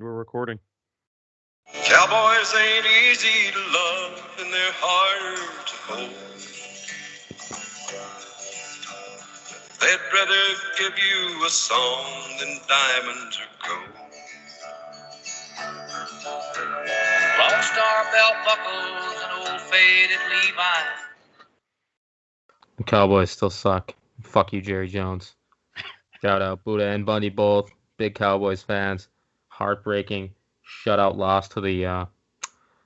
We're recording. Cowboys ain't easy to love and they're hard to hold. They'd rather give you a song than diamonds or gold. Lone Star belt buckles and old faded Levi's. The Cowboys still suck. Fuck you, Jerry Jones. Shout out Buddha and Bundy both. Big Cowboys fans. Heartbreaking shutout loss to the uh,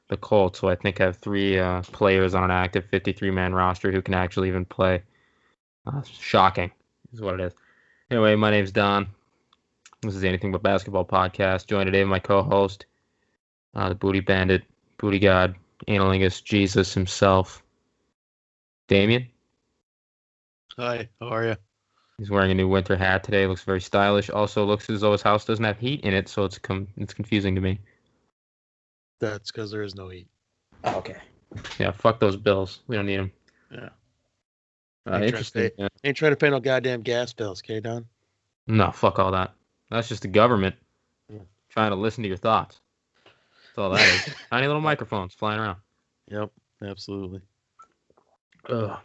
the Colts, who I think I have three uh, players on an active 53 man roster who can actually even play. Uh, shocking is what it is. Anyway, my name's Don. This is Anything But Basketball podcast. Joined today by my co-host, uh, the Booty Bandit, Booty God, Analingus, Jesus himself, Damien. Hi, how are you? He's wearing a new winter hat today. Looks very stylish. Also, looks as though his house doesn't have heat in it, so it's com- it's confusing to me. That's because there is no heat. okay. Yeah, fuck those bills. We don't need them. Yeah. Uh, Ain't trying to interesting. yeah. Ain't trying to pay no goddamn gas bills, okay, Don? No, fuck all that. That's just the government Yeah. trying to listen to your thoughts. That's all that is. Tiny little microphones flying around. Yep, absolutely. Ugh.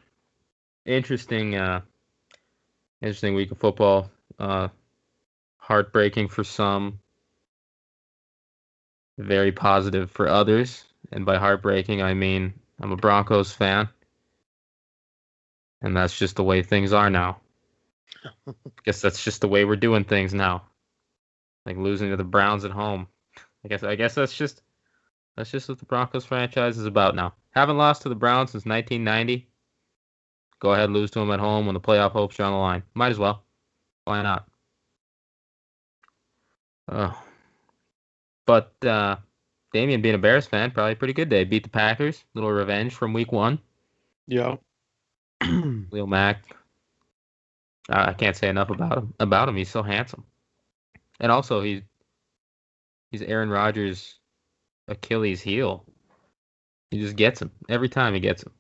Interesting. Uh, interesting week of football. Uh, heartbreaking for some. Very positive for others. And by heartbreaking, I mean I'm a Broncos fan. And that's just the way things are now. I guess that's just the way we're doing things now. Like losing to the Browns at home. I guess I guess that's just that's just what the Broncos franchise is about now. Haven't lost to the Browns since 1990. Go ahead, lose to them at home when the playoff hopes are on the line. Might as well. Why not? Oh. But uh, Damien, being a Bears fan, probably a pretty good day. Beat the Packers. Little revenge from Week One. Yeah. Leo Mack. Uh, I can't say enough about him. About him, he's so handsome, and also he's he's Aaron Rodgers' Achilles heel. He just gets him every time. He gets him.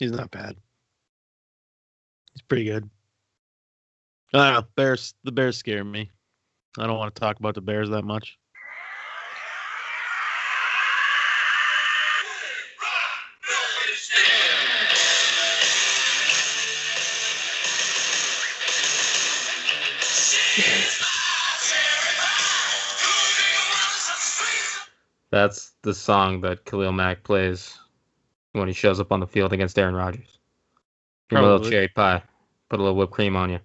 He's not bad. He's pretty good. I don't know. Bears the Bears scare me. I don't want to talk about the Bears that much. That's the song that Khalil Mack plays when he shows up on the field against Aaron Rodgers. Give him a little cherry pie. Put a little whipped cream on you.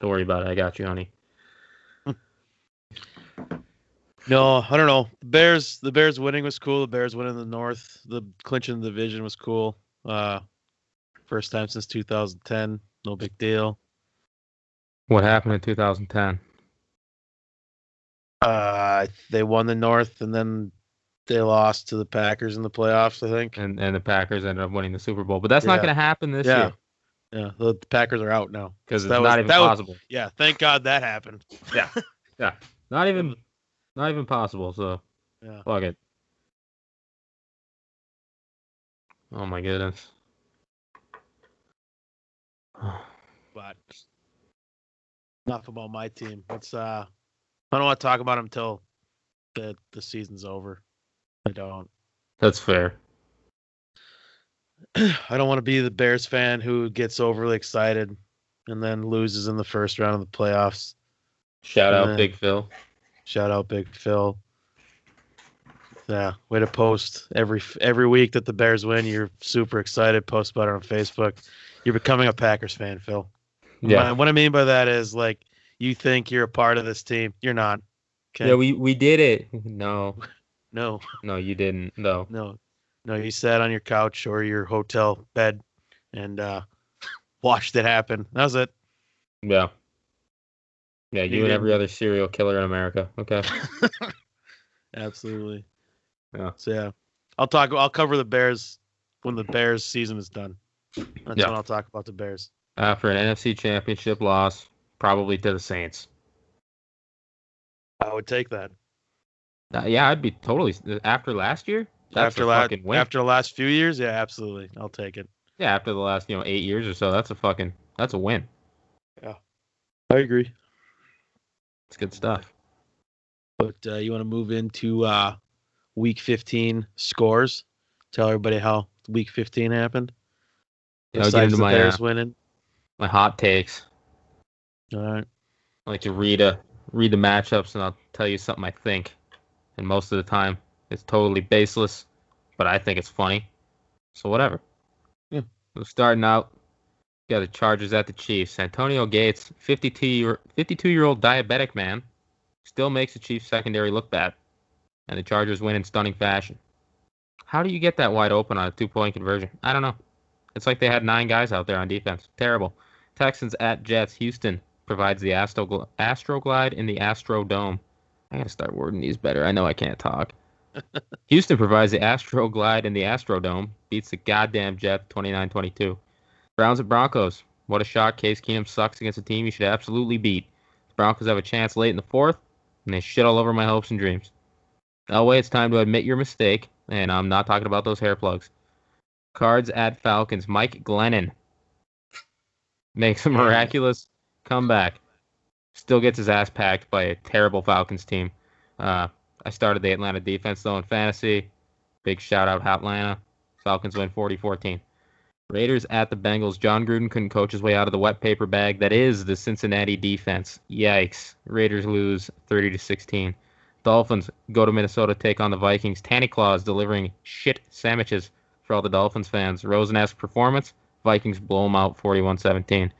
Don't worry about it. I got you, honey. No, I don't know. The Bears the Bears winning was cool. The Bears winning the North. The clinching the division was cool. Uh first time since 2010. No big deal. What happened in 2010? Uh, they won the North, and then they lost to the Packers in the playoffs. I think. And and the Packers ended up winning the Super Bowl. But that's not going to happen this Yeah. year Yeah, the Packers are out now. because it's That was- not even that was- possible. Yeah, thank God that happened. Yeah, yeah, not even not even possible. So Yeah. fuck it. Oh my goodness. But enough about my team. Let's. Uh, I don't want to talk about them until the the season's over. I don't. That's fair. I don't want to be the Bears fan who gets overly excited and then loses in the first round of the playoffs. Shout out Uh, Big Phil. Shout out Big Phil. Yeah, way to post every every week that the Bears win. You're super excited. Post about it on Facebook. You're becoming a Packers fan, Phil. Yeah. My- what I mean by that is like you think you're a part of this team. You're not. Okay. Yeah, we we did it. No, no, no, you didn't. No. no, no. You sat on your couch or your hotel bed and uh, watched it happen. That was it. Yeah. Yeah, you You and every other serial killer in America. Okay. Absolutely. Yeah. So yeah, I'll talk. I'll cover the Bears when the Bears season is done. That's Yeah. when I'll talk about the Bears. After an NFC championship loss, probably to the Saints. I would take that. Uh, yeah, I'd be totally after last year. That's after a last fucking win. after the last few years, yeah, absolutely. I'll take it. yeah, after the last you know eight years or so, that's a fucking that's a win. Yeah, I agree. It's good stuff. But uh, you want to move into uh, week 15 scores? Tell everybody how week 15 happened. Yeah, I'll get into my Bears uh, winning. my hot takes. All right. I like to read a read the matchups and I'll tell you something I think. And most of the time it's totally baseless, but I think it's funny. So whatever. Yeah. So starting out, got the Chargers at the Chiefs. Antonio Gates, 52 year 52 year old diabetic man, still makes the Chiefs secondary look bad, and the Chargers win in stunning fashion. How do you get that wide open on a two point conversion? I don't know. It's like they had nine guys out there on defense. Terrible. Texans at Jets. Houston provides the Astro Astroglide in the Astro Dome. I gotta start wording these better. I know I can't talk. Houston provides the Astro Glide in the Astrodome. Beats the goddamn Jets 29-22. Browns at Broncos. What a shock. Case Keenum sucks against a team he should absolutely beat. The Broncos have a chance late in the fourth, and they shit all over my hopes and dreams. Elway, it's time to admit your mistake, and I'm not talking about those hair plugs. Cards at Falcons. Mike Glennon makes a miraculous comeback. Still gets his ass packed by a terrible Falcons team. Uh, I started the Atlanta defense though in fantasy. Big shout out Atlanta. Falcons win 40-14. Raiders at the Bengals. Jon Gruden couldn't coach his way out of the wet paper bag that is the Cincinnati defense. Yikes. Raiders lose 30 to 16. Dolphins go to Minnesota take on the Vikings. Tanny Claus delivering shit sandwiches for all the Dolphins fans. Rosen-esque performance. Vikings blow them out 41-17.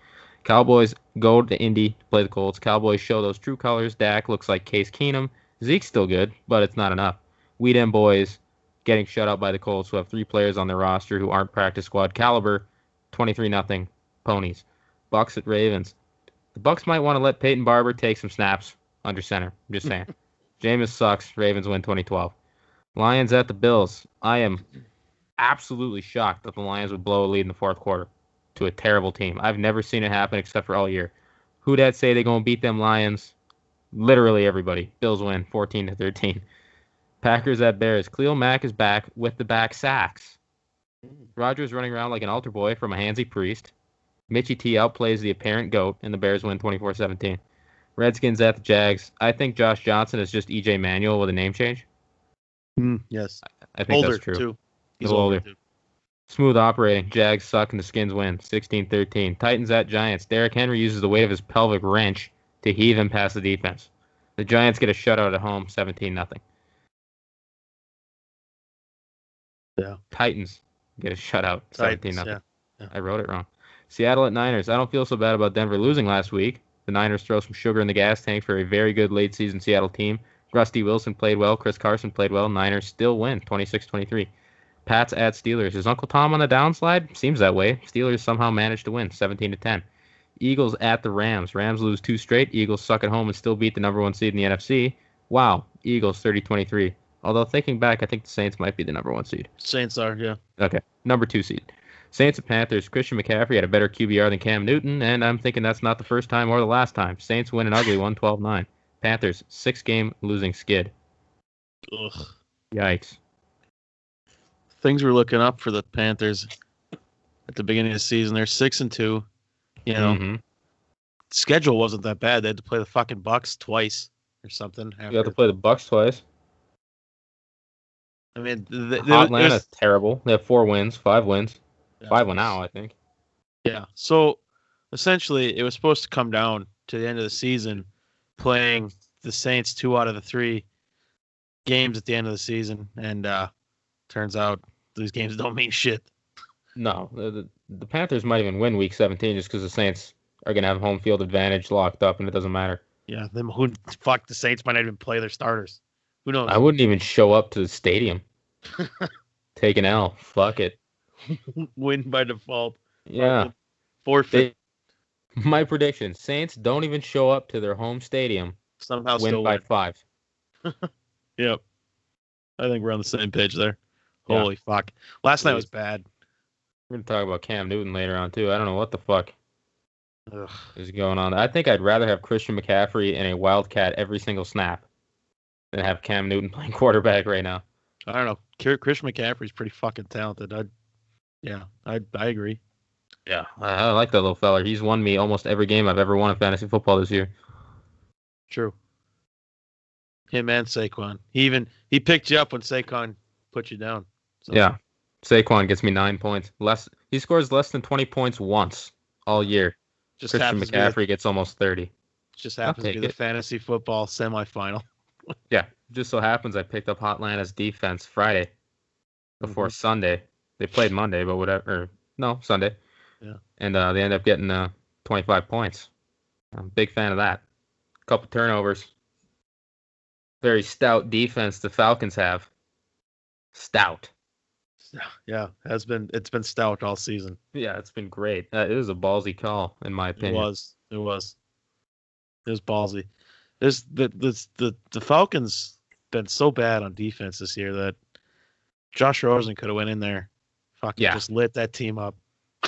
Cowboys go to Indy to play the Colts. Cowboys show those true colors. Dak looks like Case Keenum. Zeke's still good, but it's not enough. Weed and boys getting shut out by the Colts, who have three players on their roster who aren't practice squad caliber. 23 nothing ponies. Bucks at Ravens. The Bucks might want to let Peyton Barber take some snaps under center. I'm just saying. Jameis sucks. Ravens win 2012. Lions at the Bills. I am absolutely shocked that the Lions would blow a lead in the fourth quarter to a terrible team. I've never seen it happen except for all year. Who that say they gonna beat them Lions? Literally everybody. Bills win 14 to 13. Packers at Bears. Khalil Mack is back with the back sacks. Rodgers running around like an altar boy from a handsy priest. Mitchie T outplays the apparent goat, and the Bears win 24-17. Redskins at the Jags. I think Josh Johnson is just EJ Manuel with a name change. Mm, yes. I think Older that's true. too. He's older. older. Smooth operating. Jags suck and the Skins win 16-13. Titans at Giants. Derrick Henry uses the weight of his pelvic wrench to heave him past the defense. The Giants get a shutout at home, 17 nothing. Yeah. Titans get a shutout, 17 Titans, nothing. yeah. Yeah. I wrote it wrong. Seattle at Niners. I don't feel so bad about Denver losing last week. The Niners throw some sugar in the gas tank for a very good late season Seattle team. Rusty Wilson played well. Chris Carson played well. Niners still win 26-23. Pats at Steelers. Is Uncle Tom on the downslide? Seems that way. Steelers somehow managed to win 17 to 10. Eagles at the Rams. Rams lose two straight. Eagles suck at home and still beat the number one seed in the NFC. Wow. Eagles 30-23. Although thinking back, I think the Saints might be the number one seed. Saints are, yeah. Okay, number two seed. Saints and Panthers. Christian McCaffrey had a better QBR than Cam Newton, and I'm thinking that's not the first time or the last time. Saints win an ugly one, 12-9. Panthers six game losing skid. Ugh. Yikes. Things were looking up for the Panthers at the beginning of the season. They're six and two. You know, Mhm. schedule wasn't that bad. They had to play the fucking Bucks twice or something. You have to play the Bucks twice. I mean, th- th- Atlanta's terrible. They have four wins, five wins, yeah. five win now, I think. Yeah. So essentially, it was supposed to come down to the end of the season, playing the Saints two out of the three games at the end of the season, and uh turns out these games don't mean shit. No, the, the, the Panthers might even win Week 17 just because the Saints are gonna have home field advantage locked up, and it doesn't matter. Yeah. Them who fuck the Saints might not even play their starters. Who knows? I wouldn't even show up to the stadium. Take an L. Fuck it. Win by default. Yeah. Forfeit. They, my prediction: Saints don't even show up to their home stadium. somehow win by win. five. Yep. I think we're on the same page there. Yeah. Holy fuck. Last night was bad. We're gonna talk about Cam Newton later on too. I don't know what the fuck Ugh. is going on. I think I'd rather have Christian McCaffrey and a Wildcat every single snap than have Cam Newton playing quarterback right now. I don't know. Christian McCaffrey's pretty fucking talented. I, yeah, I I agree. Yeah, I, I like that little fella. He's won me almost every game I've ever won in fantasy football this year. True. Him and Saquon. He even he picked you up when Saquon put you down. So, Yeah. Saquon gets me nine points. Less he scores less than twenty points once all year. just Christian happens to be McCaffrey gets almost thirty. the, just happens to take be the it. fantasy football semifinal. Yeah. Just so happens I picked up Hotlanta's defense Friday before Mhm. Sunday. They played Monday, but whatever. Or, no, Sunday. Yeah. And uh, they end up getting uh, 25 points. I'm a big fan of that. Couple turnovers. Very stout defense the Falcons have. Stout. Yeah, has been it's been stout all season. Yeah, it's been great. Uh, it was a ballsy call, in my opinion. It was. It was. It was ballsy. There's the the the the Falcons been so bad on defense this year that Josh Rosen could have went in there, fucking Yeah. just lit that team up.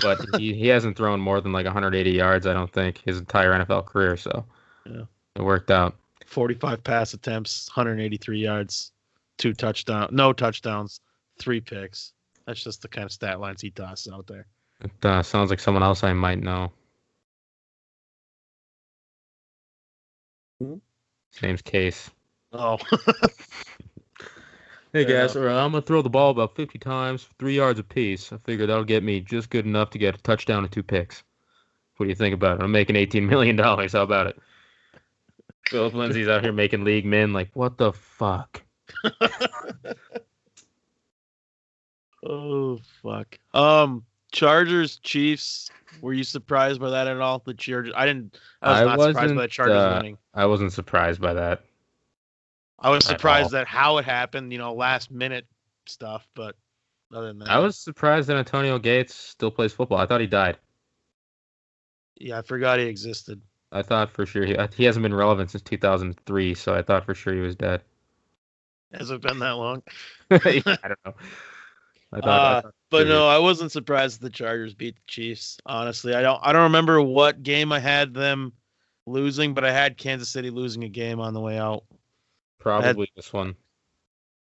but he, he hasn't thrown more than like 180 yards, I don't think, his entire NFL career. So Yeah. it worked out. 45 pass attempts, 183 yards, two touchdowns, no touchdowns, three picks. That's just the kind of stat lines he tosses out there. It uh, sounds like someone else I might know. Hmm? His name's Case. Oh, Hey guys, all right, I'm gonna throw the ball about 50 times, three yards apiece. I figure that'll get me just good enough to get a touchdown and two picks. What do you think about it? I'm making 18 million dollars. How about it? Phillip Lindsay's out here making league men. Like, what the fuck? oh fuck. Um, Chargers, Chiefs. Were you surprised by that at all? The Chargers. I didn't. I was I not surprised by the Chargers uh, winning. I wasn't surprised by that. I was surprised all. at how it happened. You know, last minute stuff. But other than that, I was surprised that Antonio Gates still plays football. I thought he died. Yeah, I forgot he existed. I thought for sure he he hasn't been relevant since 2003, so I thought for sure he was dead. Has it been that long? I don't know. I thought, I Uh, thought But no, I wasn't surprised the Chargers beat the Chiefs. Honestly, I don't. I don't remember what game I had them losing, but I had Kansas City losing a game on the way out. probably this one.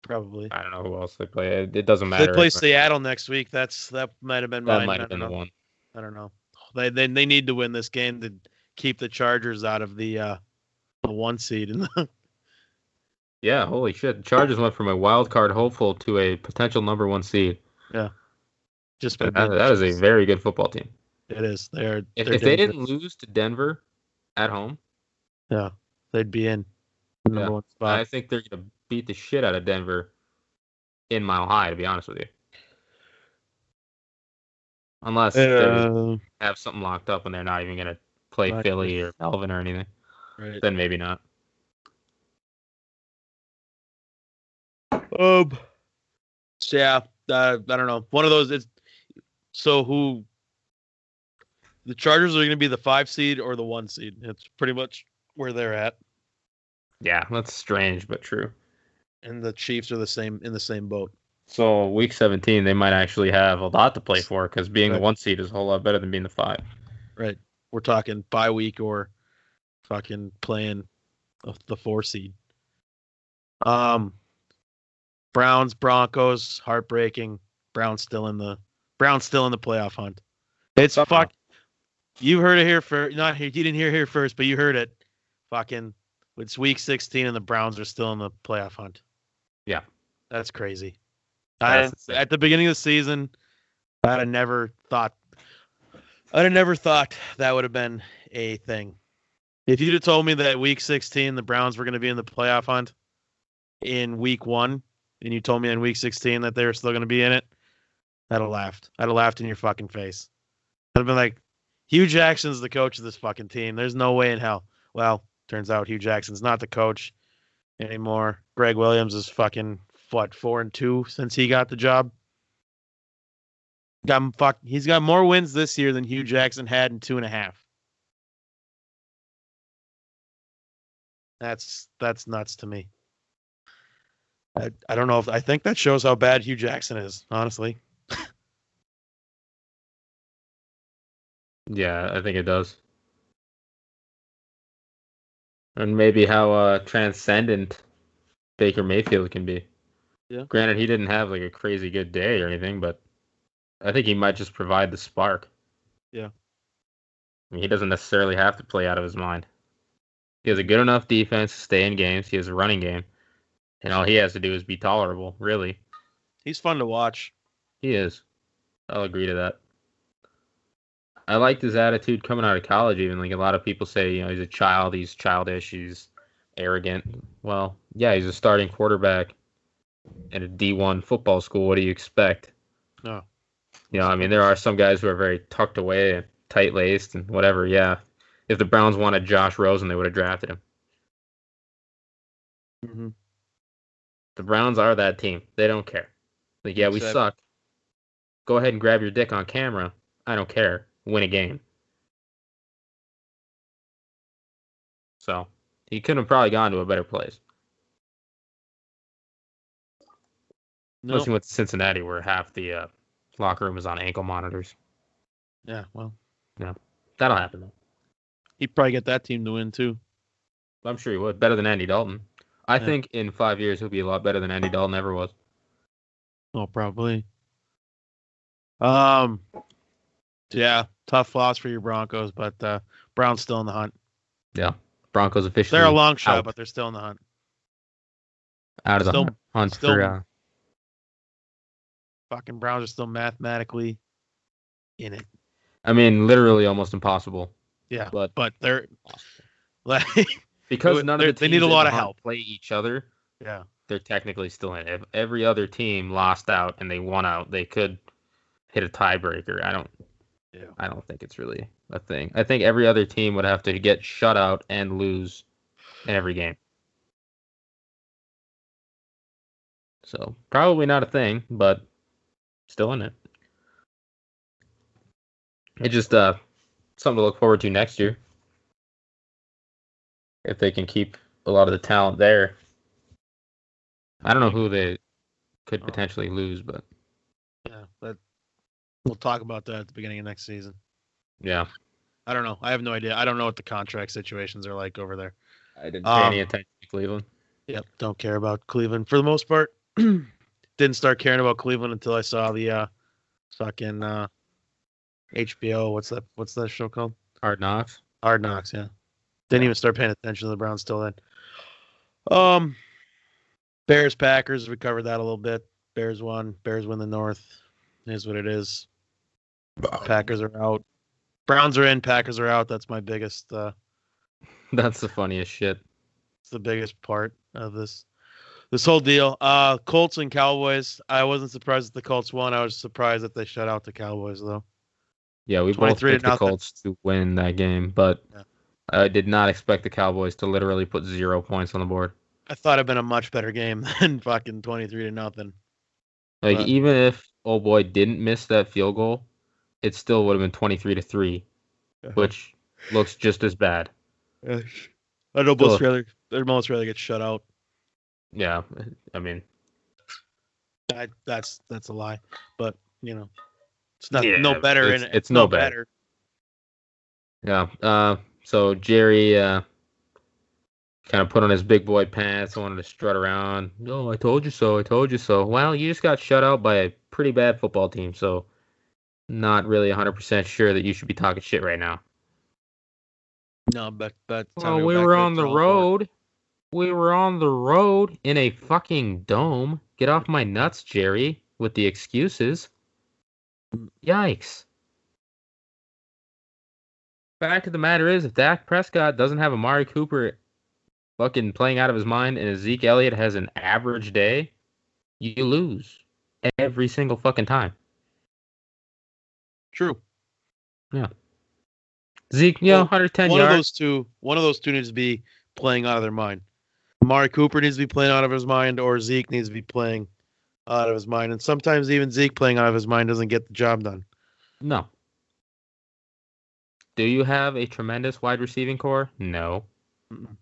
Probably. I don't know who else they play. It, it doesn't matter. They play Seattle next week. That's that might have been that mine. might have don't been the one. I don't know. They they they need to win this game to keep the Chargers out of the uh the one seed in the Yeah, holy shit. Chargers went from a wild card hopeful to a potential number one seed. Yeah. Just That, that is a very good football team. it is. They're If, they're if they didn't lose to Denver at home, yeah, they'd be in the number Yeah. one spot. I think they're going to beat the shit out of Denver in Mile High, to be honest with you. Unless they Uh, have something locked up and they're not even going to play Philly or Melvin or anything, right. then maybe not. Um. So yeah, uh, I don't know. One of those. It's so who. The Chargers are going to be the five seed or the one seed. It's pretty much where they're at, Yeah, that's strange, but true. and the Chiefs are the same in the same boat. So week 17, they might actually have a lot to play for because being Right. the one seed is a whole lot better than being the five. Right. We're talking bye week or fucking playing the- the four seed. Um. Browns, Broncos, heartbreaking. Browns still in the Browns still in the playoff hunt. It's Somehow. fuck. You heard it here for not here. You didn't hear it here first, but you heard it. Fucking. It's week 16 and the Browns are still in the playoff hunt. Yeah. That's crazy. That's I, at the beginning of the season, I'd have never thought. I'd have never thought that would have been a thing. If you'd have told me that week 16 the Browns were going to be in the playoff hunt in week one, and you told me in week 16 that they were still going to be in it, I'd have laughed. I'd have laughed in your fucking face. I'd have been like, Hue Jackson's the coach of this fucking team. There's no way in hell. Well, turns out Hue Jackson's not the coach anymore. Gregg Williams is fucking what four and two since he got the job. Got him fuck. He's got more wins this year than Hue Jackson had in two and a half. That's that's nuts to me. I, I don't know if I think that shows how bad Hue Jackson is. Honestly, Yeah, I think it does. And maybe how uh, transcendent Baker Mayfield can be. Yeah. Granted, he didn't have like a crazy good day or anything, but I think he might just provide the spark. Yeah. I mean, he doesn't necessarily have to play out of his mind. He has a good enough defense to stay in games. He has a running game, and all he has to do is be tolerable. Really, He's fun to watch. he is. I'll agree to that. I liked his attitude coming out of college. Even like a lot of people say, you know, he's a child. He's childish. He's arrogant. Well, yeah, he's a starting quarterback at a D1 football school. What do you expect? No. You know, I mean, there are some guys who are very tucked away and tight laced and whatever. Yeah. If the Browns wanted Josh Rosen, they would have drafted him. hmm The Browns are that team. They don't care. Like, yeah, we Except- suck. Go ahead and grab your dick on camera. I don't care. Win a game. So he couldn't have probably gone to a better place. No. Especially with Cincinnati, where half the uh, locker room is on ankle monitors. Yeah. Well, yeah, That'll happen though. he'd probably get that team to win too. I'm sure he would. Better than Andy Dalton. I Yeah. think in five years he'll be a lot better than Andy Dalton ever was. Oh, probably. Um. Yeah, tough loss for your Broncos, but uh, Browns still in the hunt. Yeah. Broncos officially They're a long shot, out. but they're still in the hunt. out of the still- hunt, hunt still- for uh, Fucking Browns are still mathematically in it. I mean, literally almost impossible. Yeah, But but they're like, because none they- of the they need a lot of help. play each other, yeah, they're technically still in. If every other team lost out and they won out, they could hit a tiebreaker. I don't. Yeah. I don't think it's really a thing. I think every other team would have to get shut out and lose in every game. So probably not a thing, but still in it. It just uh something to look forward to next year. If they can keep a lot of the talent there. I don't know who they could Oh. potentially lose, but yeah. But we'll talk about that at the beginning of next season. yeah. I don't know. I have no idea. I don't know what the contract situations are like over there. I didn't pay Um, any attention to Cleveland. Yep, don't care about Cleveland for the most part. Didn't start caring about Cleveland until I saw the uh fucking uh HBO. What's that? What's that show called? Hard knocks. Hard Knocks. Yeah. Didn't even start paying attention to the Browns till then. Um, Bears Packers. We covered that a little bit. Bears won. Bears win the North. Is what it is. Packers are out. Browns are in. Packers are out. That's my biggest. uh That's the funniest shit. It's the biggest part of this this whole deal. Uh Colts and Cowboys. I wasn't surprised that the Colts won. I was surprised that they shut out the Cowboys though. Yeah, we both 23 picked the. Colts to win that game, but Yeah. I did not expect the Cowboys to literally put zero points on the board. I thought it'd been a much better game than fucking twenty three to nothing. Like But- even if oh boy didn't miss that field goal, it still would have been twenty three to three, which looks just as bad. I'd almost Still- rather I'd almost rather get shut out. Yeah, I mean, I, that's that's a lie, but you know, it's not Yeah, no better. it's- in, it's no better. yeah. Uh, so Jerry uh, kind of put on his big boy pants, and wanted to strut around. Oh, I told you so. I told you so. Well, you just got shut out by a pretty bad football team, so not really 100% sure that you should be talking shit right now. No, but but Well, we were on the road. We were on the road in a fucking dome. Get off my nuts, Jerry, with the excuses. Yikes. Fact of the matter is, if Dak Prescott doesn't have Amari Cooper fucking playing out of his mind and Zeke Elliott has an average day, you lose every single fucking time. True. Yeah. Zeke, you know, Well, 110 one of those two, one of those two needs to be playing out of their mind. Amari Cooper needs to be playing out of his mind, or Zeke needs to be playing out of his mind. And sometimes even Zeke playing out of his mind doesn't get the job done. No. Do you have a tremendous wide receiving core? No. Mm-mm.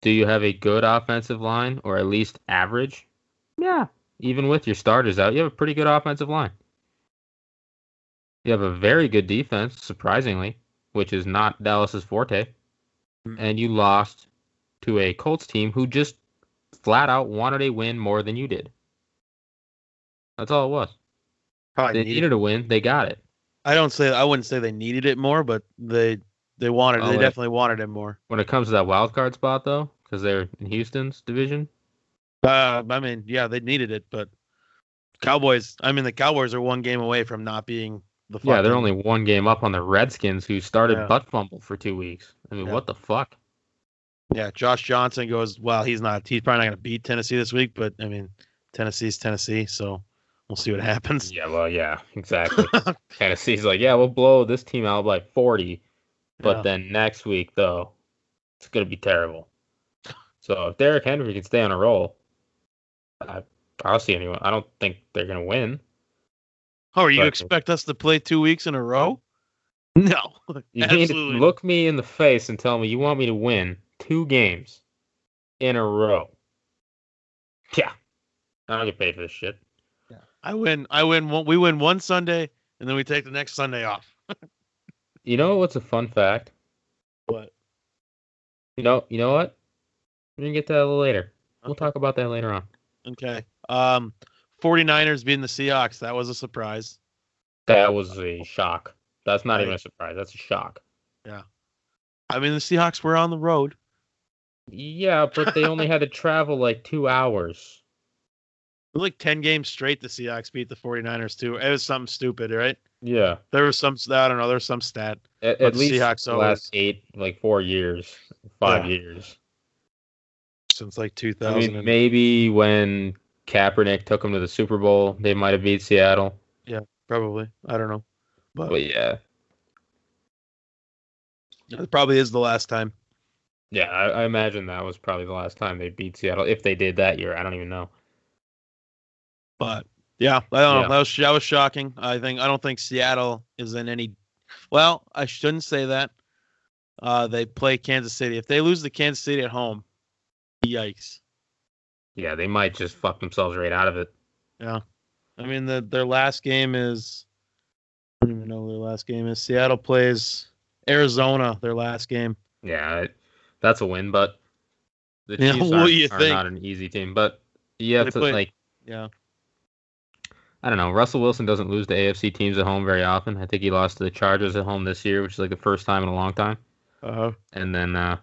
Do you have a good offensive line or at least average? Yeah. Even with your starters out, you have a pretty good offensive line. You have a very good defense, surprisingly, which is not Dallas's forte. Mm. And you lost to a Colts team who just flat out wanted a win more than you did. That's all it was. Probably They needed- needed a win, they got it. I don't say I wouldn't say they needed it more, but they they wanted. Well, they like- definitely wanted him more. When it comes to that wild card spot, though, because they're in Houston's division, Uh, I mean, yeah, they needed it, but Cowboys. I mean, the Cowboys are one game away from not being the. yeah, they're only one game up on the Redskins, who started Yeah. butt fumble for two weeks. I mean, Yeah. what the fuck? Yeah, Josh Johnson goes. Well, he's not. He's probably not going to beat Tennessee this week, but I mean, Tennessee's Tennessee, so we'll see what happens. Yeah, well, yeah, exactly. Tennessee's like, yeah, we'll blow this team out by 40, but Yeah. then next week, though, it's going to be terrible. So if Derrick Henry can stay on a roll, I, I don't see anyone. I don't think they're going to win. Oh, you But- expect us to play two weeks in a row? No, You need to absolutely. look me in the face and tell me you want me to win two games in a row. Yeah. I don't get paid for this shit. I win. I win. One, we win one Sunday, and then we take the next Sunday off. You know what's a fun fact? What? You know, you know what? We're gonna get to that a little later. We'll talk about that later on. Okay. Um, 49ers beating the Seahawks. That was a surprise. That was a shock. That's not Right. even a surprise. That's a shock. Yeah. I mean, the Seahawks were on the road. Yeah, but they only had to travel like two hours. Like 10 games straight. The Seahawks beat the 49ers too. It was something stupid, right? Yeah, There was some. I don't know. There was some stat. at, at least Seahawks the always- last eight, like four years, five Yeah. years. since like 2000. I 2000. mean, and- maybe when Kaepernick took them to the Super Bowl, they might have beat Seattle. Yeah, probably. I don't know. But But yeah, it probably is the last time. yeah, I, I imagine that was probably the last time they beat Seattle. If they did that year, I don't even know. But yeah, I don't Yeah. know. That was that was shocking. I think I don't think Seattle is in any. Well, I shouldn't say that. Uh, they play Kansas City. If they lose to Kansas City at home, yikes. Yeah, they might just fuck themselves right out of it. Yeah, I mean the their last game is. I don't even know their last game is. Seattle plays Arizona. Their last game. Yeah, that's a win, but the Yeah, Chiefs you are think? not an easy team. But you have They to play- like, Yeah. I don't know. Russell Wilson doesn't lose to AFC teams at home very often. I think he lost to the Chargers at home this year, which is like the first time in a long time. Uh, And then uh,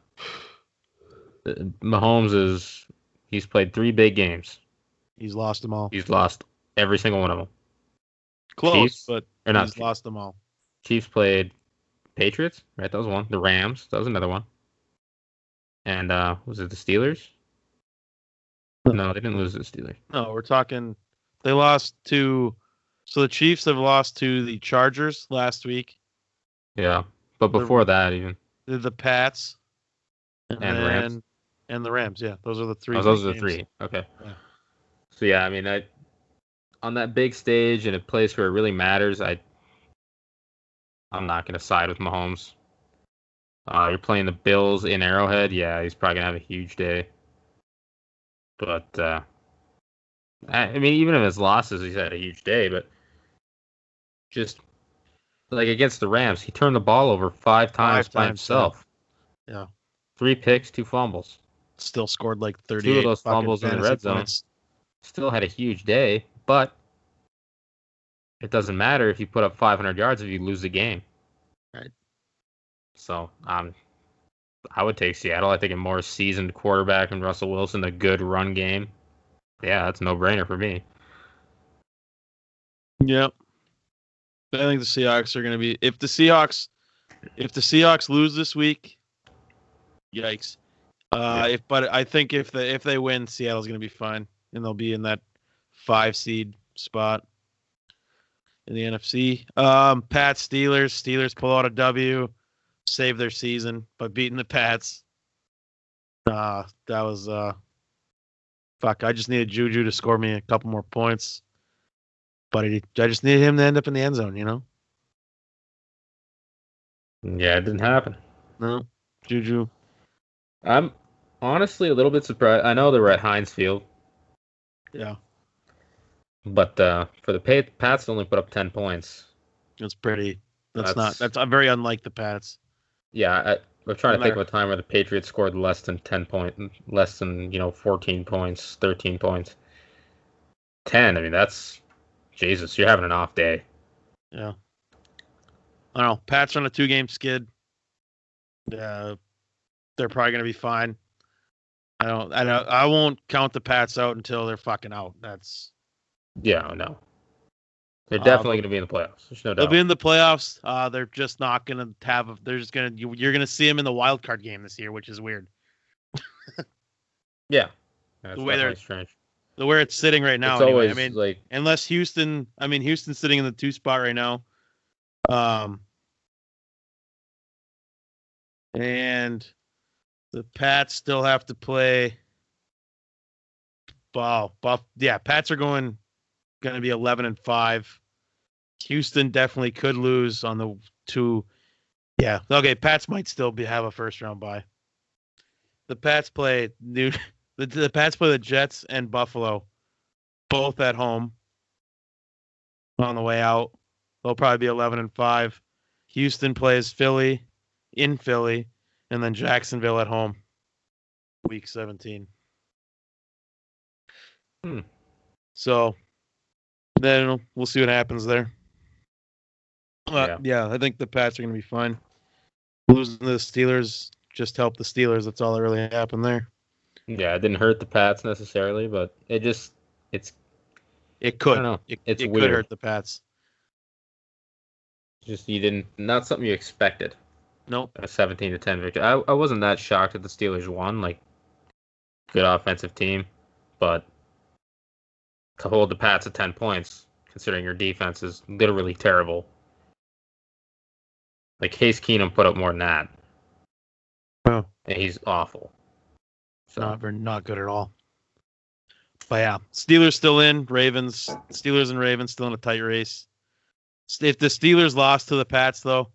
uh, Mahomes is he's played three big games. he's lost them all. He's lost every single one of them. Close, Chiefs? but Or not he's lost them all. Chiefs played Patriots, right? That was one. The Rams, that was another one. And uh was it the Steelers? No, they didn't lose to the Steelers. No, we're talking. They lost to. So the Chiefs have lost to the Chargers last week. Yeah, but The- before that, even The, the Pats. And, And Rams. And the Rams. Yeah, those are the three. oh, those are the three. Okay. Yeah. So yeah, I mean, I on that big stage in a place where it really matters, I I'm not gonna side with Mahomes. Uh, you're playing the Bills in Arrowhead. Yeah, he's probably gonna have a huge day. But uh, I, mean, even if his losses, he's had a huge day. But just like against the Rams, he turned the ball over five times Five by times, himself. Yeah. Three picks, two fumbles. Still scored like 30. Two of those fumbles in the red zone. points. Still had a huge day, but it doesn't matter if you put up 500 yards if you lose the game. Right. So um, I would take Seattle. I think a more seasoned quarterback and Russell Wilson, a good run game. Yeah, that's no brainer for me. Yep. I think the Seahawks are going to be. If the Seahawks, if the Seahawks lose this week, yikes. Uh, if but I think if the if they win, Seattle's going to be fine, and they'll be in that five seed spot in the NFC. Um, Pats Steelers. Steelers pull out a W, save their season by beating the Pats. Uh, that was uh, fuck. I just needed Juju to score me a couple more points but I, I just needed him to end up in the end zone, you know? Yeah, it didn't happen. No. Juju. I'm honestly a little bit surprised. I know they were at Heinz Field, Yeah. but uh, for the Pat- Pats only put up 10 points. That's pretty. That's, not. That's- That's uh, very unlike the Pats. Yeah, I, I'm trying No to think of a time where the Patriots scored less than 10 point, less than, you know, 14 points, 13 points. 10, I mean, that's, Jesus, you're having an off day. Yeah. I don't know. Pats on a two game skid. uh, they're probably going to be fine. I don't. I don't. I won't count the Pats out until they're fucking out. That's Yeah, no. They're Uh, definitely going to be in the playoffs. There's no doubt. they'll be in the playoffs. Uh, they're just not going to have. A, they're just going to. You, you're going to see them in the wild card game this year, which is weird. yeah. That's The way they're- strange. The where it's sitting right now. it's anyway. always I mean, like unless Houston. I mean, Houston's sitting in the two spot right now. Um, and the Pats still have to play. Wow, Buff. Yeah, Pats are going going to be eleven and five. Houston definitely could lose on the two. Yeah, okay. Pats might still be have a first round bye. The Pats play new. The, the Pats play the Jets and Buffalo, both at home. On the way out, they'll probably be eleven and five. Houston plays Philly in Philly, and then Jacksonville at home. Week seventeen. Hmm. So then we'll see what happens there. Uh, yeah. I think the Pats are going to be fine. Losing the Steelers just helped the Steelers. That's all that really happened there. yeah, it didn't hurt the Pats necessarily, but it just it's It could. know. It, It's it could hurt the Pats. just you didn't not something you expected. Nope. A 17 to 10 victory. I, I wasn't that shocked that the Steelers won. Like, good offensive team, but hold the Pats at 10 points, considering your defense is literally terrible. Like Case Keenum put up more than that, Oh, and he's awful. So not very, not good at all. But yeah, Steelers still in. Ravens, Steelers and Ravens still in a tight race. If the Steelers lost to the Pats, though,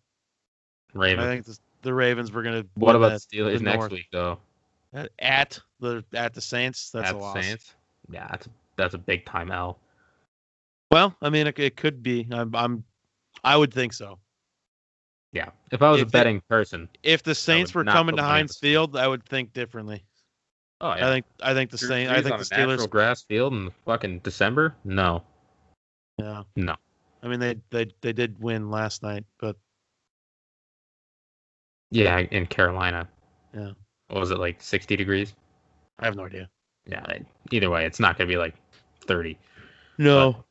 Ravens. I think the, the Ravens were going to. what about the Steelers next North. week though? at the at the Saints? That's At a loss. Saints? Yeah, that's that's a big time L. Well, I mean, it, it could be. I'm, I'm, I would think so. Yeah. If I was If a they- betting person, If the Saints were coming to Heinz. Field, I would think differently. oh yeah, I think I think the Drew Saints. I think the Steelers. grass field in fucking December? No, Yeah. no. I mean, they they they did win last night, but Yeah, in Carolina. Yeah. What was it like 60 degrees? I have no idea. Yeah. Either way, it's not gonna be like 30. No.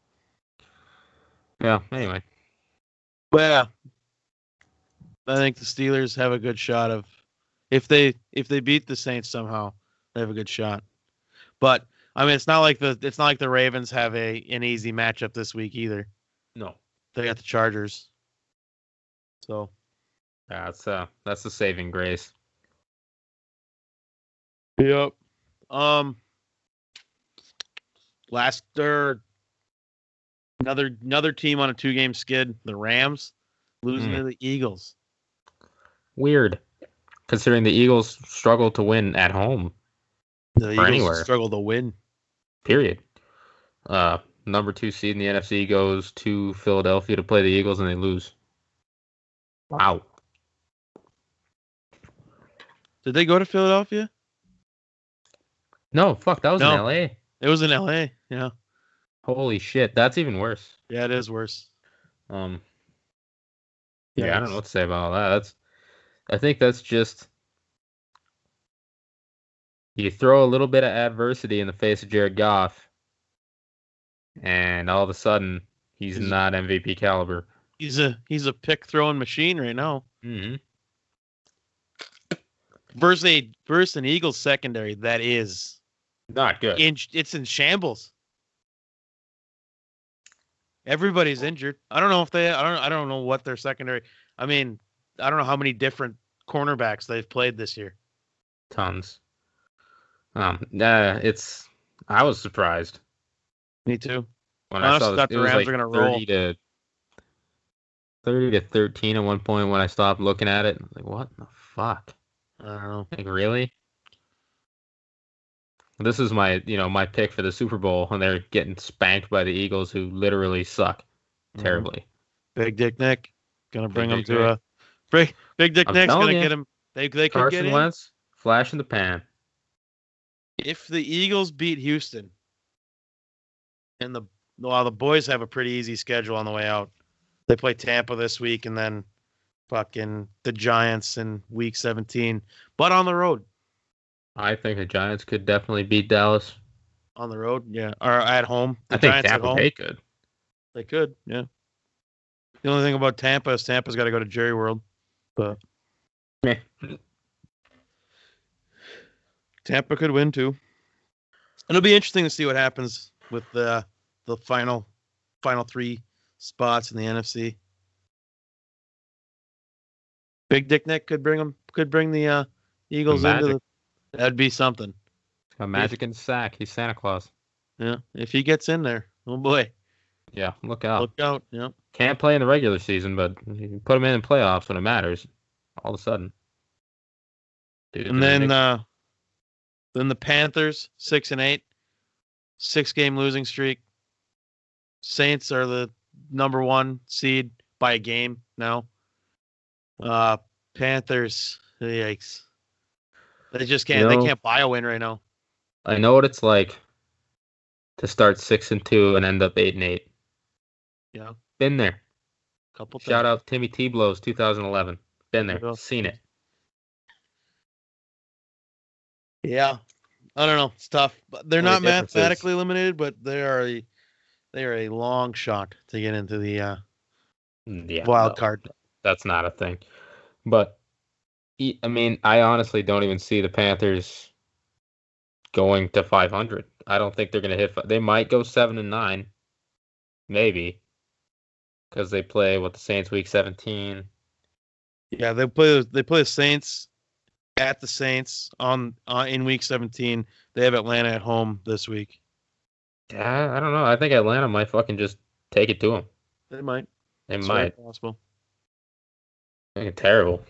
Yeah. Anyway, But yeah, I think the Steelers have a good shot of if they if they beat the Saints somehow, they have a good shot. But I mean, it's not like the it's not like the Ravens have a an easy matchup this week either. no. They got the Chargers. So That's uh that's the saving grace. Yep. Um. Last or another another team on a two game skid, the Rams, losing Hmm. to the Eagles. Weird, considering the Eagles struggle to win at home. The Eagles anywhere. struggle to win. Period. Uh, number two seed in the NFC goes to Philadelphia to play the Eagles, and they lose. Wow. Did they go to Philadelphia? No, fuck, that was No. in L.A. It was in L.A. Yeah. Holy shit, that's even worse. Yeah, it is worse. Um, yeah, I don't know what to say about all that. That's, I think that's just you throw a little bit of adversity in the face of Jared Goff, and all of a sudden he's He's- not MVP caliber. He's a he's a pick throwing machine right now. Mm-hmm. Versus a versus an Eagles secondary that is Not good. in it's in shambles. Everybody's injured. I don't know if they I don't I don't know what their secondary I mean, I don't know how many different cornerbacks they've played this year. Tons. Um, uh, it's. I was surprised Me too. when I I saw this. thought the Rams like were gonna thirty to thirty to thirteen at one point when I stopped looking at it. Like, what the fuck? I don't know. Like really? This is my, you know, my pick for the Super Bowl, and they're getting spanked by the Eagles, who literally suck Mhm. terribly. Big Dick Nick gonna bring him Dick to Nick. a big Big Dick I'm Nick's gonna ya. get him. They they could get Carson in. Wentz, flash in the pan. if the Eagles beat Houston, and the well, the boys have a pretty easy schedule on the way out. They play Tampa this week, and then fucking the Giants in week 17, but on the road. I think the Giants could definitely beat Dallas. On the road, yeah, or at home. The I think Giants at Tampa home. Bay could. They could, yeah. The only thing about Tampa is Tampa's got to go to Jerry World, but Meh. Tampa could win too. It'll be interesting to see what happens with the the final final three spots in the NFC. Big Dick Nick could bring them could bring the uh, Eagles into the. That'd be something. Got magic in the sack. He's Santa Claus. Yeah, if he gets in there, oh boy, Yeah, look out. look out. Yeah, Can't play in the regular season, but you can put him in in playoffs when it matters. All of a sudden. Dude, and then uh, then the Panthers six and eight, six game losing streak. Saints are the number one seed by a game now. Uh, Panthers, yikes! They just can't. You know- they can't buy a win right now. I know what it's like to start six and two and end up eight and eight. Yeah, Been there. couple. Shout times. out Timmy T Blows 2011. Been There there. Seen it. Yeah, I don't know. It's tough. But they're Only not mathematically eliminated, but they are a they are a long shot to get into the uh, Mm, Yeah. wild no, card. That's not a thing. But I mean, I honestly don't even see the Panthers going to 500. I don't think they're going to hit. They might go seven and nine, maybe, because they play what the Saints week 17. Yeah, they play they play the Saints at the Saints on uh, in week 17. They have Atlanta at home this week. Yeah, I don't know. I think Atlanta might fucking just take it to them. They might. They It's might. possible. Fucking terrible.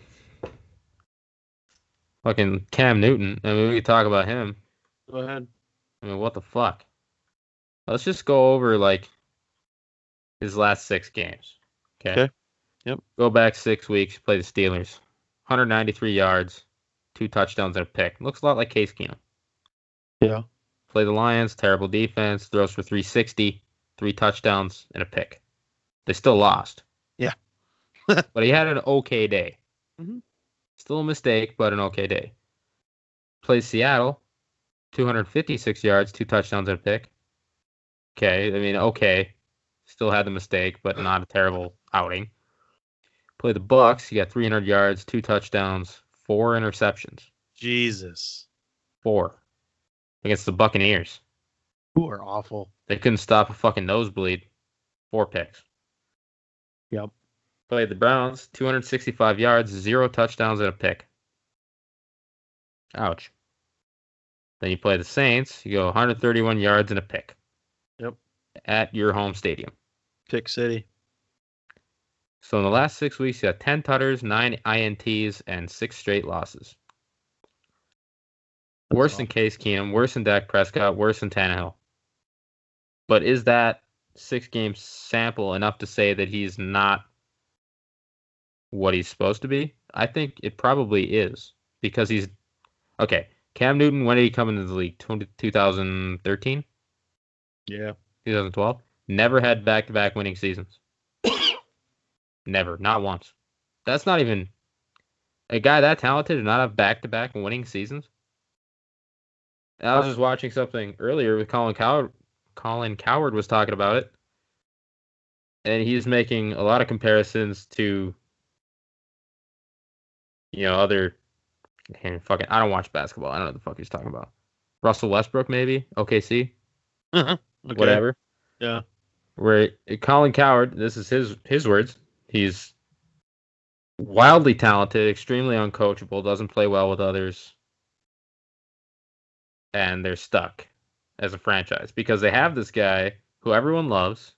Fucking Cam Newton. I mean, we could talk about him. Go ahead. I mean, what the fuck? Let's just go over like his last six games. Okay. Okay. Yep. Go back six weeks. Play the Steelers. 193 yards, two touchdowns and a pick. Looks a lot like Case Keenum. Yeah. Play the Lions. Terrible defense. Throws for 360, three touchdowns and a pick. They still lost. Yeah. but he had an okay day. Mhm. Still a mistake, but an okay day. Plays Seattle. 256 yards, two touchdowns and a pick. Okay, I mean, okay. Still had the mistake, but not a terrible outing. Play the Bucks. He got 300 yards, two touchdowns, four interceptions. Jesus. Four against the Buccaneers. Who are awful. They couldn't stop a fucking nosebleed. Four picks. Yep. Played the Browns, 265 yards, zero touchdowns and a pick. Ouch. Then you play the Saints, you go 131 yards and a pick. Yep. At your home stadium. Pick City. So in the last six weeks, you got 10 tutters, nine INTs, and six straight losses. Worse than Case Keenum, worse than Dak Prescott, worse than Tannehill. But is that six game sample enough to say that he's not what he's supposed to be? I think it probably is because he's okay. Cam Newton, when did he come into the league? 20, 2013, Yeah. 2012? Never had back to back winning seasons. Never, not once. That's not even a guy that talented to not have back to back winning seasons. I was just watching something earlier with Colin Cowherd. Colin Cowherd was talking about it, and he's making a lot of comparisons to, you know, other. Fucking, I don't watch basketball. I don't know what the fuck he's talking about. Russell Westbrook, maybe OKC, uh-huh. Okay. whatever. Yeah. Where Colin Cowherd, this is his his words. He's wildly talented, extremely uncoachable, doesn't play well with others, and they're stuck as a franchise because they have this guy who everyone loves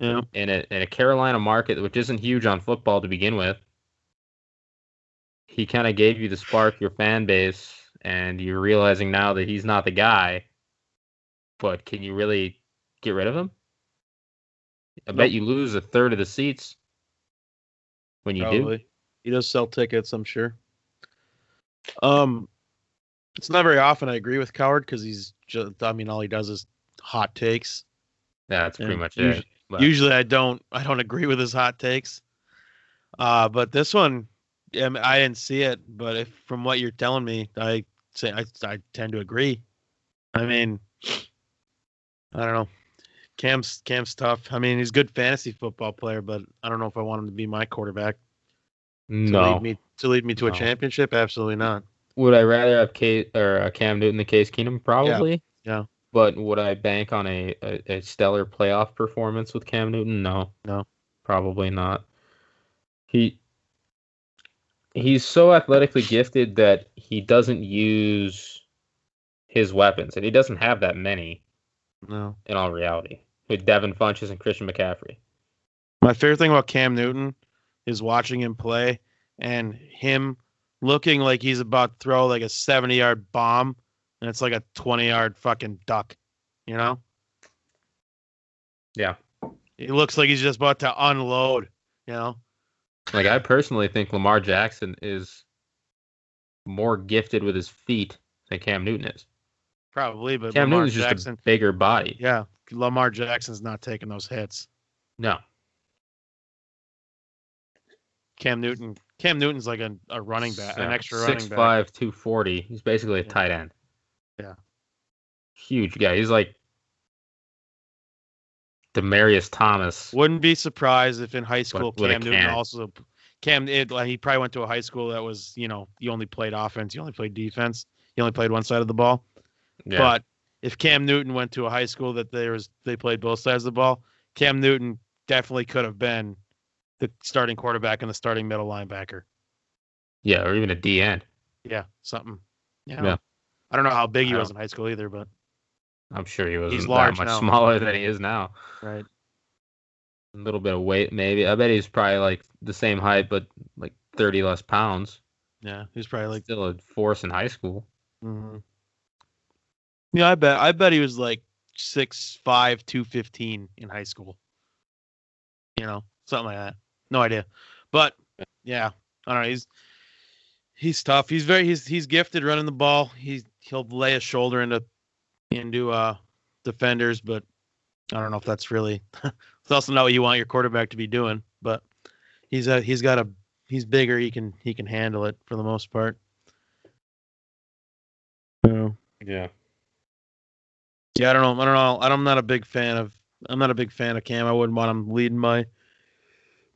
Yeah. in a in a Carolina market which isn't huge on football to begin with. He kind of gave you the spark, your fan base, and you're realizing now that he's not the guy. But can you really get rid of him? I bet you lose a third of the seats when you do. Probably. He does sell tickets, I'm sure. Um, it's not very often I agree with Cowherd because he's just. I mean, all he does is hot takes. Yeah, that's pretty much usually- it. But Usually, I don't. I don't agree with his hot takes. Uh, but this one, um, I didn't see it. But if from what you're telling me, I say I, I tend to agree. I mean, I don't know. Cam's Cam's tough. I mean, he's a good fantasy football player, but I don't know if I want him to be my quarterback to No. lead me to lead me to a championship. Absolutely not. Would I rather have Case or uh, Cam Newton the Case Keenum? Probably. yeah. But would I bank on a, a, a stellar playoff performance with Cam Newton? No. No. Probably not. He he's so athletically gifted that he doesn't use his weapons, and he doesn't have that many No. in all reality. With Devin Funchess and Christian McCaffrey. My favorite thing about Cam Newton is watching him play and him looking like he's about to throw like a 70 yard bomb and it's like a 20 yard fucking duck, you know? Yeah. He looks like he's just about to unload, you know? Like I personally think Lamar Jackson is more gifted with his feet than Cam Newton is. Probably, but Cam Lamar Newton's just Jackson, a bigger body. yeah, Lamar Jackson's not taking those hits. No. Cam Newton, Cam Newton's like a, a running back, an Yeah, extra running 6'5", back. 240. He's basically a Yeah. tight end. Yeah. Huge guy. He's like Demaryius Thomas. Wouldn't be surprised if in high school with Cam Newton also Cam it, like, he probably went to a high school that was you know you only played offense, you only played defense, you only played one side of the ball. Yeah. But if Cam Newton went to a high school that there was they played both sides of the ball, Cam Newton definitely could have been the starting quarterback and the starting middle linebacker. yeah, or even a D end. Yeah, something. Yeah. Yeah. I don't know how big he was in high school either, but I'm sure he large that much now. smaller than he is now. right. A little bit of weight, maybe. I bet he's probably like the same height, but like 30 less pounds. Yeah, he's probably like Still a force in high school. Mm-hmm. Yeah, I bet. I bet he was like six five, two fifteen in high school. You know, something like that. No idea, but yeah, I don't know. He's he's tough. He's very he's he's gifted running the ball. He's he'll lay a shoulder into into uh defenders, but I don't know if that's really. it's also not what you want your quarterback to be doing. But he's a he's got a he's bigger. He can he can handle it for the most part. Yeah. Yeah. Yeah, I don't know. I don't know. I'm not a big fan of. I'm not a big fan of Cam. I wouldn't want him leading my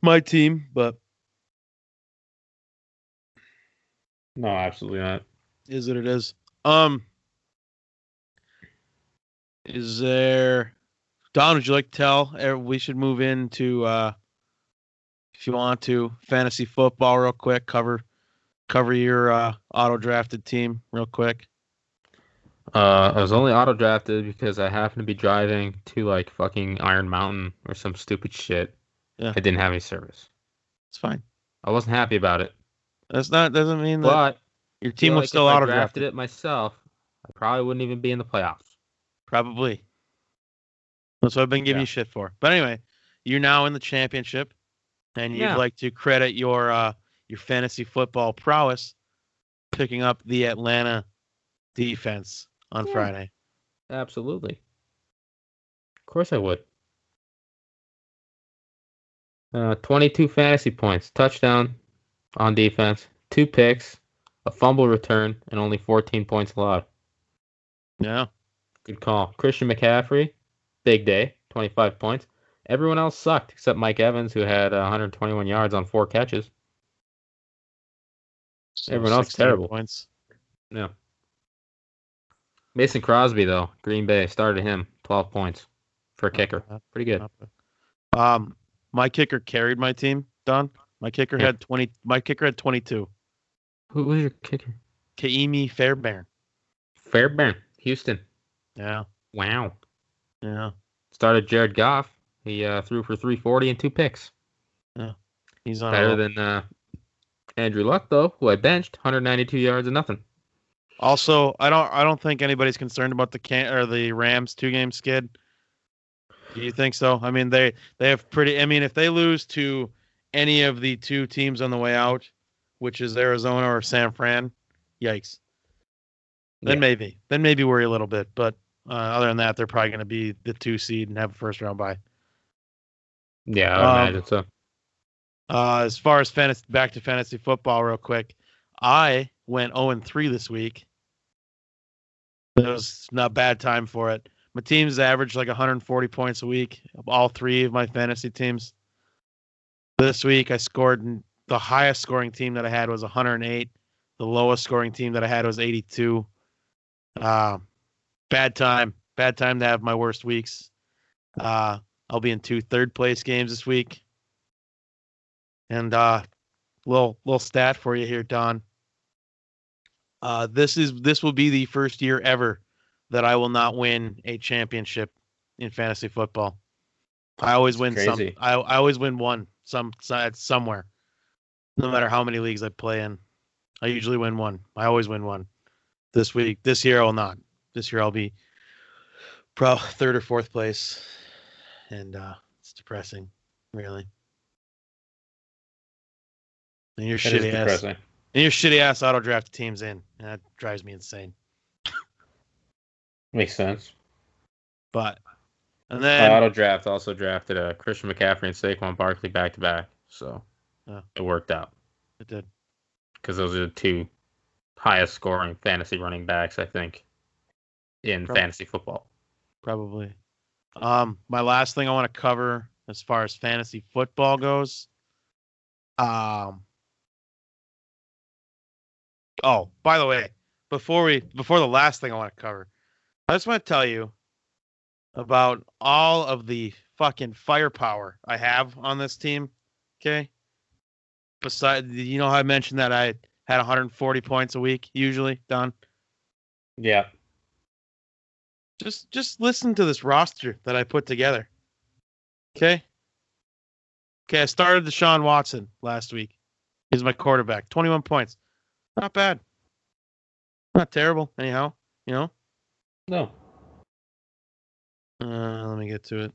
my team, but No, absolutely not. is what it is. Um, is there? Don, would you like to tell? eh, We should move into, uh, if you want to, fantasy football real quick. Cover cover your uh, auto drafted team real quick. Uh, I was only auto drafted because I happened to be driving to like fucking Iron Mountain or some stupid shit. Yeah. I didn't have any service. It's fine. I wasn't happy about it. That's not doesn't mean that your team was like still auto drafted. it myself, I probably wouldn't even be in the playoffs. Probably. That's what I've been giving Yeah. you shit for. But anyway, you're now in the championship, and you'd Yeah. like to credit your uh, your fantasy football prowess picking up the Atlanta defense on Yeah. Friday. Absolutely. Of course I would. Uh, 22 fantasy points, touchdown on defense, two picks, a fumble return, and only 14 points allowed. Yeah. Good call. Christian McCaffrey, big day, 25 points. Everyone else sucked except Mike Evans, who had uh, 121 yards on four catches. So Everyone else 16 terrible. Points. Yeah. Mason Crosby, though, Green Bay started him, 12 points for a kicker. Pretty good. Um, my kicker carried my team. Don. My kicker Yeah. had twenty. My kicker had twenty-two. Who was your kicker? Ka'imi Fairbairn. Fairbairn, Houston. Yeah. Wow. Yeah. Started Jared Goff. He uh, threw for 340 and two picks. Yeah. He's on Better roll. than uh, Andrew Luck, though, who I benched 192 yards and nothing. Also, I don't I don't think anybody's concerned about the can or the Rams two game skid. Do you think so? I mean, they they have pretty. I mean, if they lose to any of the two teams on the way out, which is Arizona or San Fran, yikes. Then Yeah. maybe, then maybe worry a little bit. But uh, other than that, they're probably going to be the two seed and have a first round bye. Yeah, I Um, imagine so. Uh, as far as fantasy, back to fantasy football, real quick, I went 0 and 3 this week. It was not a bad time for it. My teams averaged like 140 points a week. All three of my fantasy teams. This week, I scored. The highest scoring team that I had was 108. The lowest scoring team that I had was 82. Uh, bad time. Bad time to have my worst weeks. Uh, I'll be in two third place games this week. And uh, little little stat for you here, Don. Uh, this is this will be the first year ever that I will not win a championship in fantasy football. I always win some. I I always win one some side somewhere. No matter how many leagues I play in, I usually win one. I always win one. This week, this year I will not. This year I'll be pro third or fourth place, and uh, it's depressing, really. And your That shitty ass, depressing. and your shitty ass auto draft teams in, and that drives me insane. Makes sense. But and My then auto draft also drafted uh, Christian McCaffrey and Saquon Barkley back to back, so Oh. it worked out it did. because those are the two highest scoring fantasy running backs, I think, in Prob- fantasy football. probably. Um, my last thing I want to cover as far as fantasy football goes. Um. Oh, by the way, before we before the last thing I want to cover, I just want to tell you about all of the fucking firepower I have on this team. Okay. Besides, you know how I mentioned that I had 140 points a week usually, Don. Yeah. Just just listen to this roster that I put together. Okay. Okay, I started Deshaun Watson last week. He's my quarterback. 21 points. Not bad. Not terrible, anyhow. You know? No. Uh, let me get to it.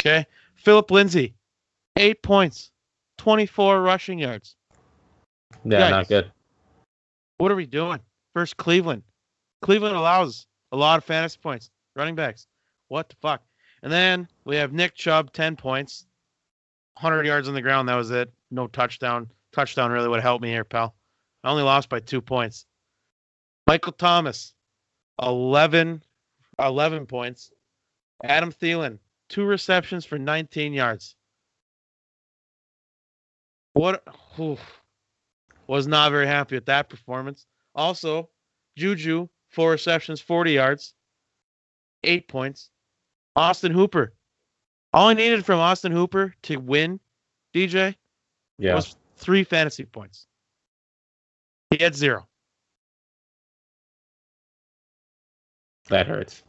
Okay. Phillip Lindsay, eight points, 24 rushing yards. Yeah, not good. What are we doing? First Cleveland. Cleveland allows a lot of fantasy points. Running backs. What the fuck? And then we have Nick Chubb, 10 points. 100 yards on the ground. That was it. No touchdown. Touchdown really would helped me here, pal. I only lost by two points. Michael Thomas, 11, 11 points. Adam Thielen, two receptions for 19 yards. What? oof. Was not very happy with that performance. Also, Juju, four receptions, 40 yards, eight points. Austin Hooper. All I needed from Austin Hooper to win, DJ, Yeah. was three fantasy points. He had zero. That hurts.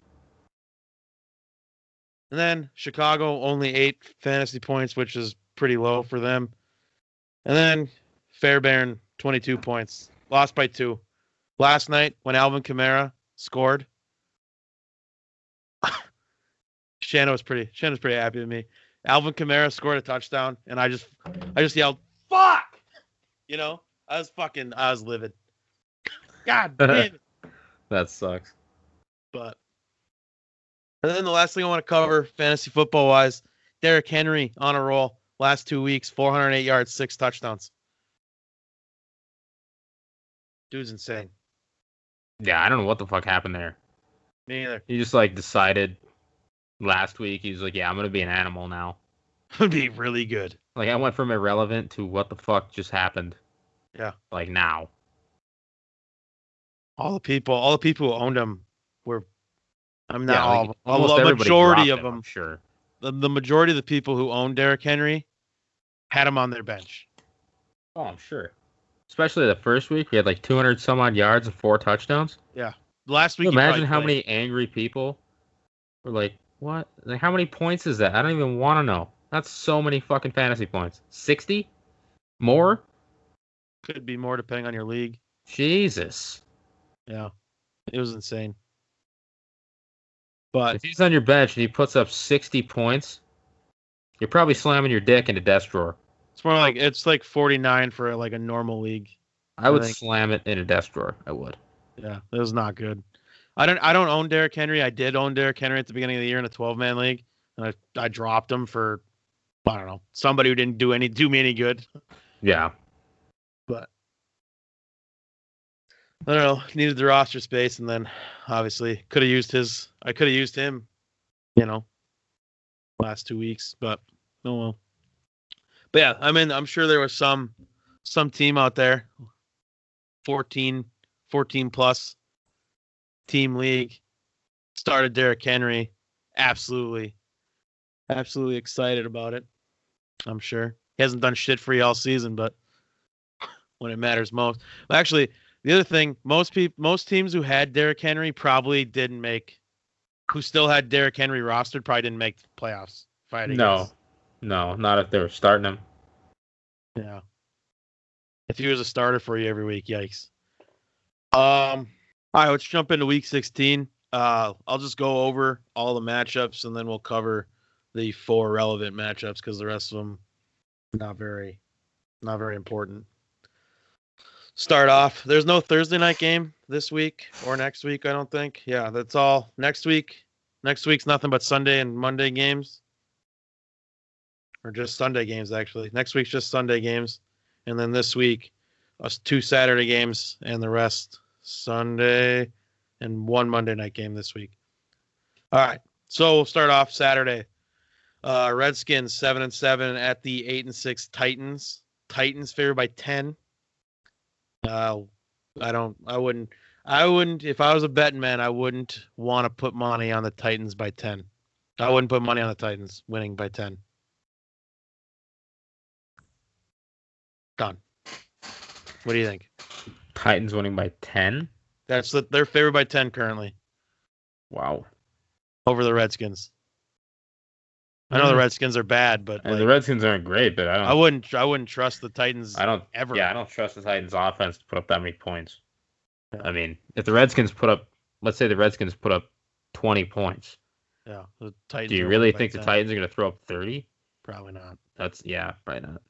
And then Chicago only eight fantasy points, which is pretty low for them. And then Fairbairn, 22 points. Lost by two. Last night, when Alvin Kamara scored, Shannon was pretty Shannon was pretty happy with me. Alvin Kamara scored a touchdown, and I just I just yelled, fuck! You know? I was fucking I was livid. God damn it. That sucks. But and then the last thing I want to cover, fantasy football wise, Derrick Henry on a roll. Last two weeks, 408 yards, six touchdowns. Dude's insane. Yeah, I don't know what the fuck happened there. Me either. He just like decided last week. He was like, "Yeah, I'm gonna be an animal now." Would be really good. Like I went from irrelevant to what the fuck just happened. Yeah. Like now. All the people, all the people who owned him were. I'm not yeah, all. like, almost everybody majority of him, them. I'm sure. The, the majority of the people who owned Derrick Henry had him on their bench. Oh, I'm sure. Especially the first week, we had like 200 some odd yards and four touchdowns. Yeah. Last week, imagine how played- many angry people were like, "What? Like, how many points is that? I don't even want to know." That's so many fucking fantasy points. 60? More? could be more depending on your league. Jesus. Yeah, it was insane. But If he's on your bench and he puts up 60 points, you're probably slamming your dick into desk drawer. It's more like it's like 49 for like a normal league. I would think- slam it in a desk drawer. I would. Yeah, that was not good. I don't I don't own Derrick Henry. I did own Derrick Henry at the beginning of the year in a 12 man league. and I I dropped him for I don't know somebody who didn't do any do me any good. Yeah. But I don't know. Needed the roster space, and then obviously could have used his. I could have used him, you know, last two weeks. But oh well. But yeah, I mean, I'm sure there was some some team out there, 14, 14 plus team league, started Derrick Henry. Absolutely, absolutely excited about it. I'm sure he hasn't done shit for you all season, but when it matters most. Actually, the other thing, most people, most teams who had Derrick Henry probably didn't make, who still had Derrick Henry rostered, probably didn't make the playoffs. If I had to No. guess. No, not if they were starting him. Yeah. If he was a starter for you every week, yikes. Um. All right, let's jump into week 16. Uh, I'll just go over all the matchups and then we'll cover the four relevant matchups because the rest of them not very, not very important. Start off. There's no Thursday night game this week or next week. I don't think. Yeah, that's all. Next week. Next week's nothing but Sunday and Monday games, or just Sunday games actually. Next week's just Sunday games, and then this week, us two Saturday games and the rest Sunday and one Monday night game this week. All right, so we'll start off Saturday. Uh, Redskins seven and seven at the eight and six Titans. Titans favored by ten. Uh, I don't. I wouldn't. I wouldn't. If I was a betting man, I wouldn't want to put money on the Titans by ten. I wouldn't put money on the Titans winning by ten. Done. What do you think? Titans winning by 10. That's the, they're favored by ten currently Wow. over the Redskins. I know the Mm. Redskins are bad, but like, the Redskins aren't great, but I don't. I wouldn't. I wouldn't trust the Titans I don't ever. Yeah, I don't trust the Titans offense to put up that many points. Yeah. I mean, if the Redskins put up, let's say the Redskins put up 20 points, Yeah, the Titans. do you really think the 10. Titans are going to throw up 30? Probably not. That's yeah, probably not.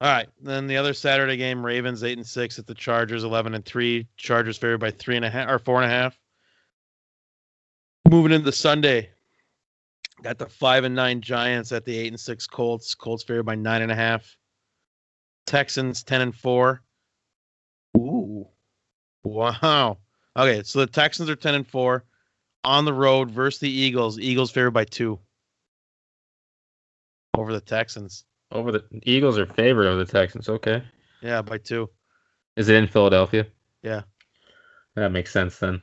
All right. Then the other Saturday game, Ravens eight and six at the Chargers eleven and three. Chargers favored by three and a half or four and a half. Moving into Sunday, got the five and nine Giants at the eight and six Colts. Colts favored by nine and a half. Texans ten and four. Ooh, wow. Okay, so the Texans are ten and four on the road versus the Eagles. Eagles favored by two over the Texans. Over the Eagles are favorite over the Texans. Okay. Yeah, by two. Is it in Philadelphia? Yeah. That makes sense then.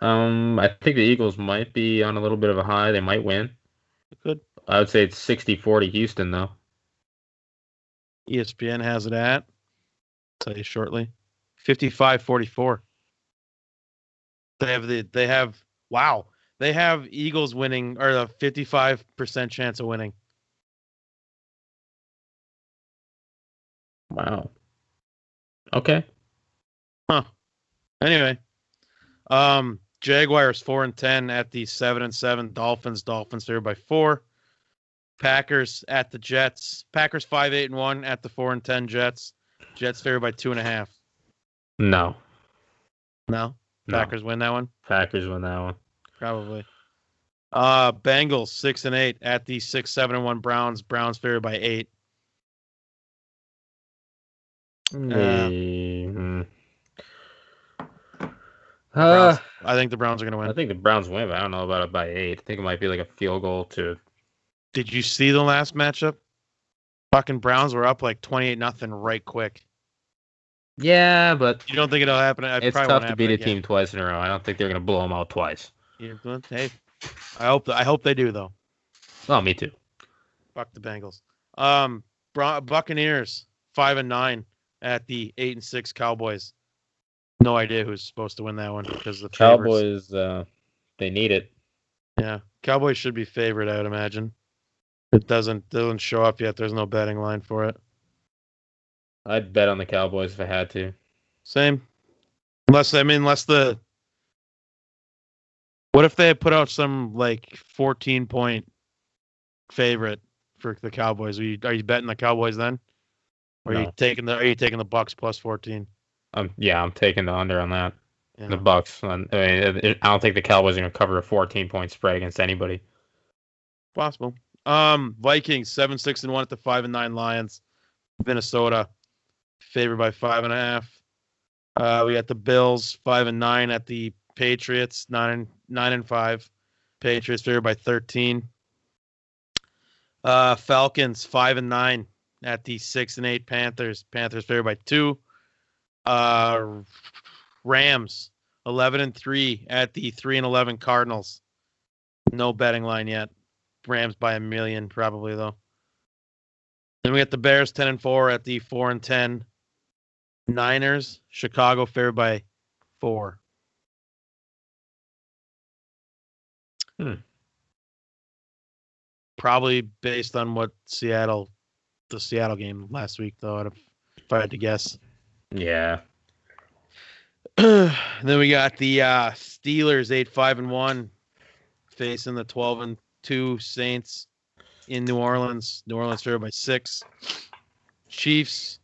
Um, I think the Eagles might be on a little bit of a high. They might win. Good. I would say it's 60-40 Houston though. ESPN has it at. Tell you shortly. 55-44. They have the they have wow. They have Eagles winning or a 55% chance of winning. Wow. Okay. Huh. Anyway, um Jaguars 4 and 10 at the 7 and 7 Dolphins. Dolphins there by 4. Packers at the Jets. Packers 5 8 and 1 at the 4 and 10 Jets. Jets favored by two and a half. No. No? No. Packers win that one? Packers win that one. Probably. Uh Bengals six and eight at the six, seven and one Browns. Browns favored by eight. Mm. Browns, Uh, I think the Browns are gonna win. I think the Browns win, but I don't know about it by eight. I think it might be like a field goal to. Did you see the last matchup? Fucking Browns were up like twenty eight nothing right quick. Yeah, but You don't think it'll happen? It it's probably tough to beat happen a again. team twice in a row. I don't think they're gonna blow them out twice. Hey, I hope I hope they do though. Oh, me too. Fuck the Bengals. Um, Bron- Buccaneers five and nine at the eight and six Cowboys. No idea who's supposed to win that one because the. Cowboys, uh, they need it. Yeah, Cowboys should be favorite, I would imagine. It doesn't doesn't show up yet. There's no betting line for it. I'd bet on the Cowboys if I had to. Same, unless I mean, unless the what if they put out some like 14 point favorite for the Cowboys? Are you are you betting the Cowboys then? Are you taking the are you taking the Bucks plus 14? Um, yeah, I'm taking the under on that. Yeah. The Bucks. I mean, I don't think the Cowboys are gonna cover a 14 point spread against anybody. Possible. Um, Vikings seven six and one at the five and nine Lions. Minnesota favored by five and a half. Uh, we got the Bills five and nine at the Patriots nine and nine and five. Patriots favored by thirteen. Uh, Falcons five and nine at the six and eight Panthers. Panthers favored by two. Uh, Rams eleven and three at the three and eleven Cardinals. No betting line yet. Rams by a million probably though. Then we got the Bears ten and four at the four and ten. Niners, Chicago favored by four. Hmm. Probably based on what Seattle, the Seattle game last week, though, if I had to guess. Yeah. then we got the uh, Steelers eight five and one facing the twelve and two Saints in New Orleans. New Orleans favored by six. Chiefs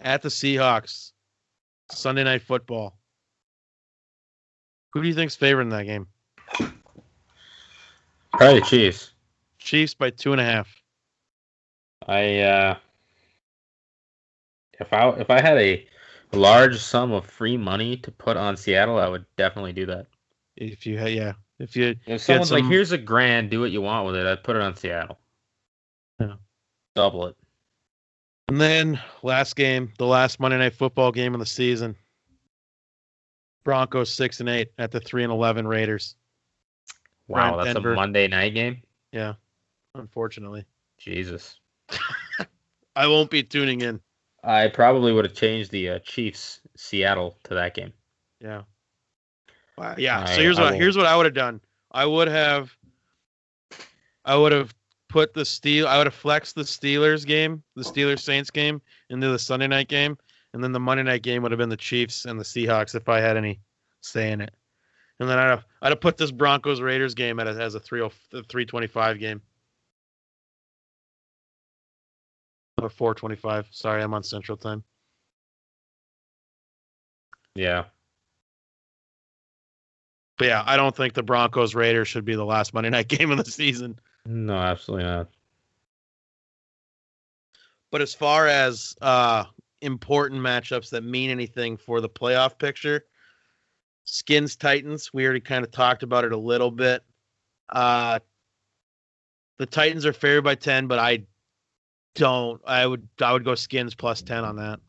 at the Seahawks. Sunday night football. Who do you think's favoring that game? Probably the Chiefs. Chiefs by two and a half. I uh if I if I had a large sum of free money to put on Seattle, I would definitely do that. If you had, yeah, if you If someone's like, "Here's a grand, do what you want with it," I'd put it on Seattle. Yeah. Double it. And then last game, the last Monday night football game of the season. Broncos six and eight at the three and eleven Raiders. Wow, that's Denver. a Monday night game. Yeah, unfortunately, Jesus. I won't be tuning in. I probably would have changed the uh, Chiefs Seattle to that game. Yeah. Wow. Yeah. so here's I what will- here's what I would have done. I would have I would have put the steel I would have flexed the Steelers game, the Steelers Saints game into the Sunday night game, and then the Monday night game would have been the Chiefs and the Seahawks if I had any say in it. And then I'd have I'd have put this Broncos Raiders game at a, as a 3 325 game. Or 425. Sorry, I'm on Central Time. Yeah. But yeah, I don't think the Broncos Raiders should be the last Monday night game of the season. No, absolutely not. But as far as uh important matchups that mean anything for the playoff picture, Skins Titans, we already kind of talked about it a little bit. Uh the Titans are favored by 10, but I don't I would I would go Skins plus 10 on that.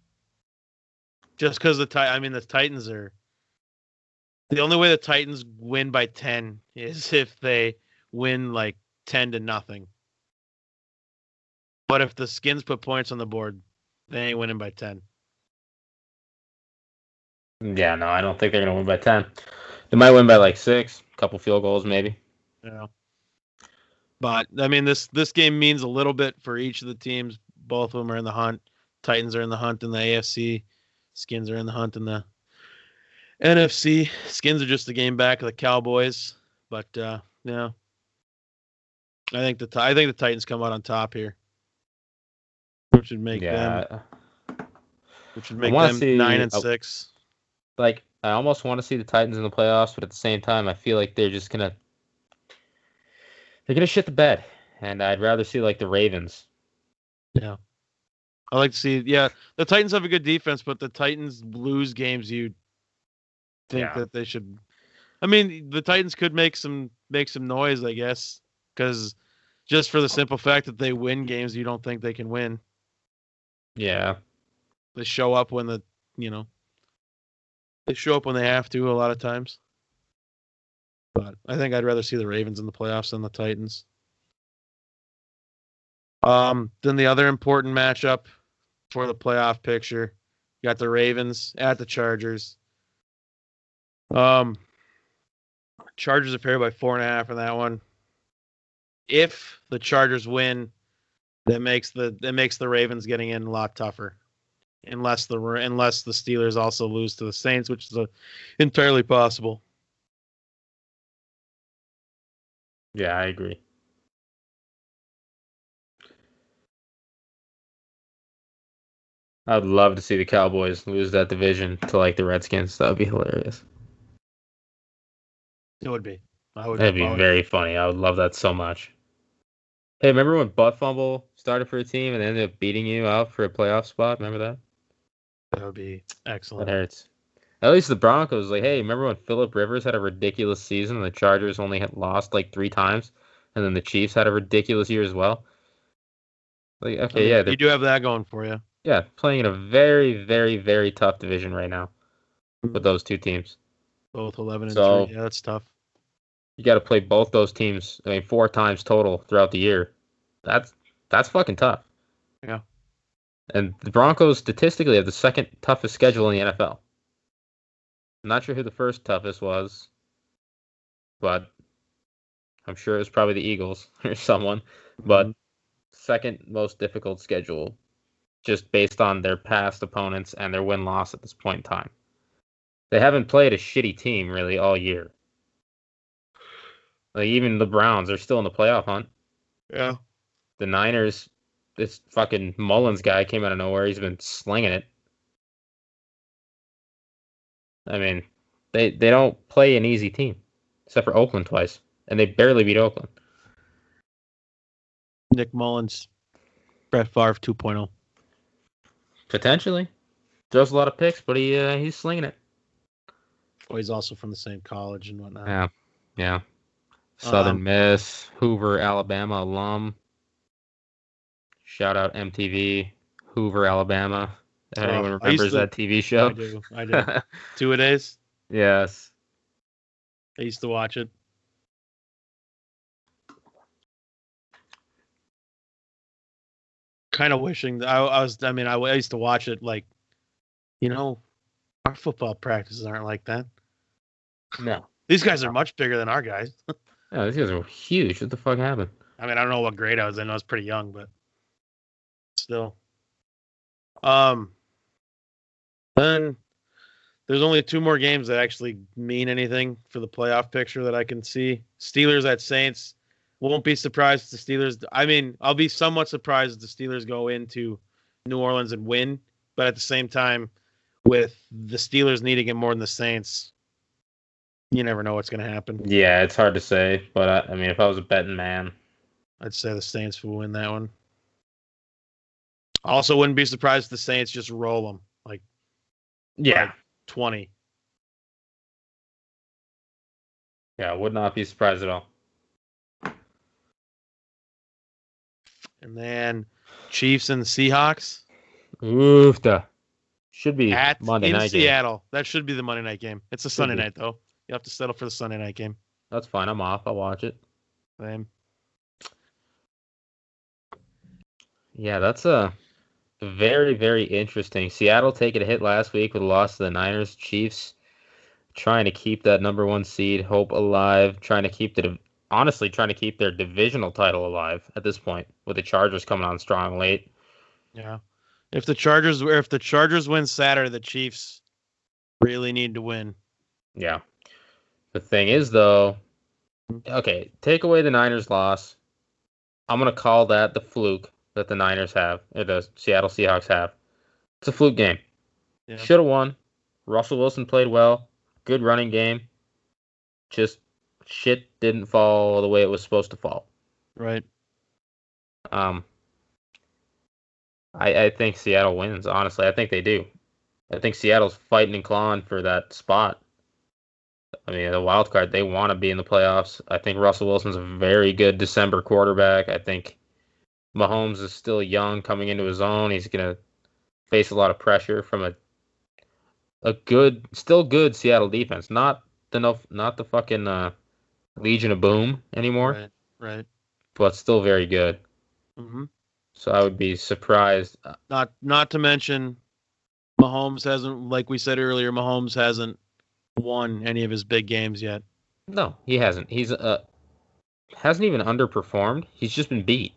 Just cuz the Ti- I mean the Titans are the only way the Titans win by 10 is if they win like 10 to nothing. But if the Skins put points on the board, they ain't winning by 10. Yeah, no, I don't think they're gonna win by ten. They might win by like six, a couple field goals maybe. Yeah. But I mean this this game means a little bit for each of the teams. Both of them are in the hunt. Titans are in the hunt in the AFC. Skins are in the hunt in the NFC. Skins are just a game back of the Cowboys. But uh yeah. I think the I think the Titans come out on top here. Which would make them yeah, which would make them see nine and six. like I almost want to see the Titans in the playoffs, but at the same time, I feel like they're just gonna they're gonna shit the bed, and I'd rather see like the Ravens. Yeah, I like to see. Yeah, the Titans have a good defense, but the Titans lose games you think Yeah. that they should. I mean, the Titans could make some make some noise, I guess, because just for the simple fact that they win games you don't think they can win. Yeah, They show up when the you know they show up when they have to a lot of times. But I think I'd rather see the Ravens in the playoffs than the Titans. Um, then the other important matchup for the playoff picture, you got the Ravens at the Chargers. Um, Chargers are favored by four and a half in that one. If the Chargers win, that makes the that makes the Ravens getting in a lot tougher. Unless the unless the Steelers also lose to the Saints, which is a, entirely possible. Yeah, I agree. I'd love to see the Cowboys lose that division to like the Redskins. That would be hilarious. It would be. I would. That'd be would- very funny. I would love that so much. Hey, remember when Butt Fumble started for a team and ended up beating you out for a playoff spot? Remember that? That would be That excellent. hurts. At least the Broncos, like, hey, remember when Philip Rivers had a ridiculous season and the Chargers only had lost like three times, and then the Chiefs had a ridiculous year as well. Like, I okay, mean, yeah, you do have that going for you. yeah playing in a very, very, very tough division right now with those two teams. Both eleven and So- three. Yeah, that's tough. You got to play both those teams. I mean, four times total throughout the year. That's that's fucking tough. Yeah. And the Broncos statistically have the second toughest schedule in the NFL. I'm not sure who the first toughest was, but I'm sure it was probably the Eagles or someone. But Mhm. second most difficult schedule, just based on their past opponents and their win loss at this point in time. They haven't played a shitty team really all year. Like even the Browns are still in the playoff hunt. yeah, The Niners, this fucking Mullens guy came out of nowhere. He's been slinging it. I mean, they they don't play an easy team, except for Oakland twice, and they barely beat Oakland. Nick Mullens, Brett Favre 2.0. Potentially, throws a lot of picks, but he uh, he's slinging it. Oh, he's also from the same college and whatnot. Yeah, yeah. Southern Um, Miss, Hoover, Alabama alum. Shout out MTV, Hoover, Alabama. If Oh, anyone I used remembers to- that TV show. I do. I do. Two a days. yes. I used to watch it. Kind of wishing that I, I was. I mean, I, I used to watch it like, you know, our football practices aren't like that. No. These guys are much bigger than our guys. Yeah, these guys are huge. What the fuck happened? I mean, I don't know what grade I was in. I was pretty young, but still. Um. Then there's only two more games that actually mean anything for the playoff picture that I can see. Steelers at Saints. Won't be surprised if the Steelers. I mean, I'll be somewhat surprised if the Steelers go into New Orleans and win, but at the same time, with the Steelers needing it more than the Saints, you never know what's going to happen. Yeah, it's hard to say, but I, I mean, if I was a betting man, I'd say the Saints will win that one. Also, wouldn't be surprised if the Saints just roll them like yeah, 20. yeah, would not be surprised at all. And then Chiefs and the Seahawks Oof, the should be at Monday in night game. Seattle. That should be the Monday night game. It's a Sunday be. night though. You have to settle for the Sunday night game. That's fine. I'm off. I'll watch it. Same. Yeah, that's a very, very interesting. Seattle taking a hit last week with a loss to the Niners. Chiefs trying to keep that number one seed hope alive, trying to keep the honestly trying to keep their divisional title alive at this point with the Chargers coming on strong late. Yeah. If the Chargers if the Chargers win Saturday, the Chiefs really need to win. Yeah. The thing is though, okay, take away the Niners loss. I'm gonna call that the fluke that the Niners have, or the Seattle Seahawks have. It's a fluke game. Yeah. Should have won. Russell Wilson played well. Good running game. Just shit didn't fall the way it was supposed to fall. Right. Um, I I think Seattle wins. Honestly, I think they do. I think Seattle's fighting and clawing for that spot. I mean, the wild card. They want to be in the playoffs. I think Russell Wilson's a very good December quarterback. I think Mahomes is still young, coming into his own. He's gonna face a lot of pressure from a a good, still good Seattle defense. Not the no, not the fucking uh, Legion of Boom anymore, Right. Right. but still very good. hmm So I would be surprised. uh, Not not to mention Mahomes hasn't like we said earlier, Mahomes hasn't won any of his big games yet. No, he hasn't. He's uh hasn't even underperformed. He's just been beat.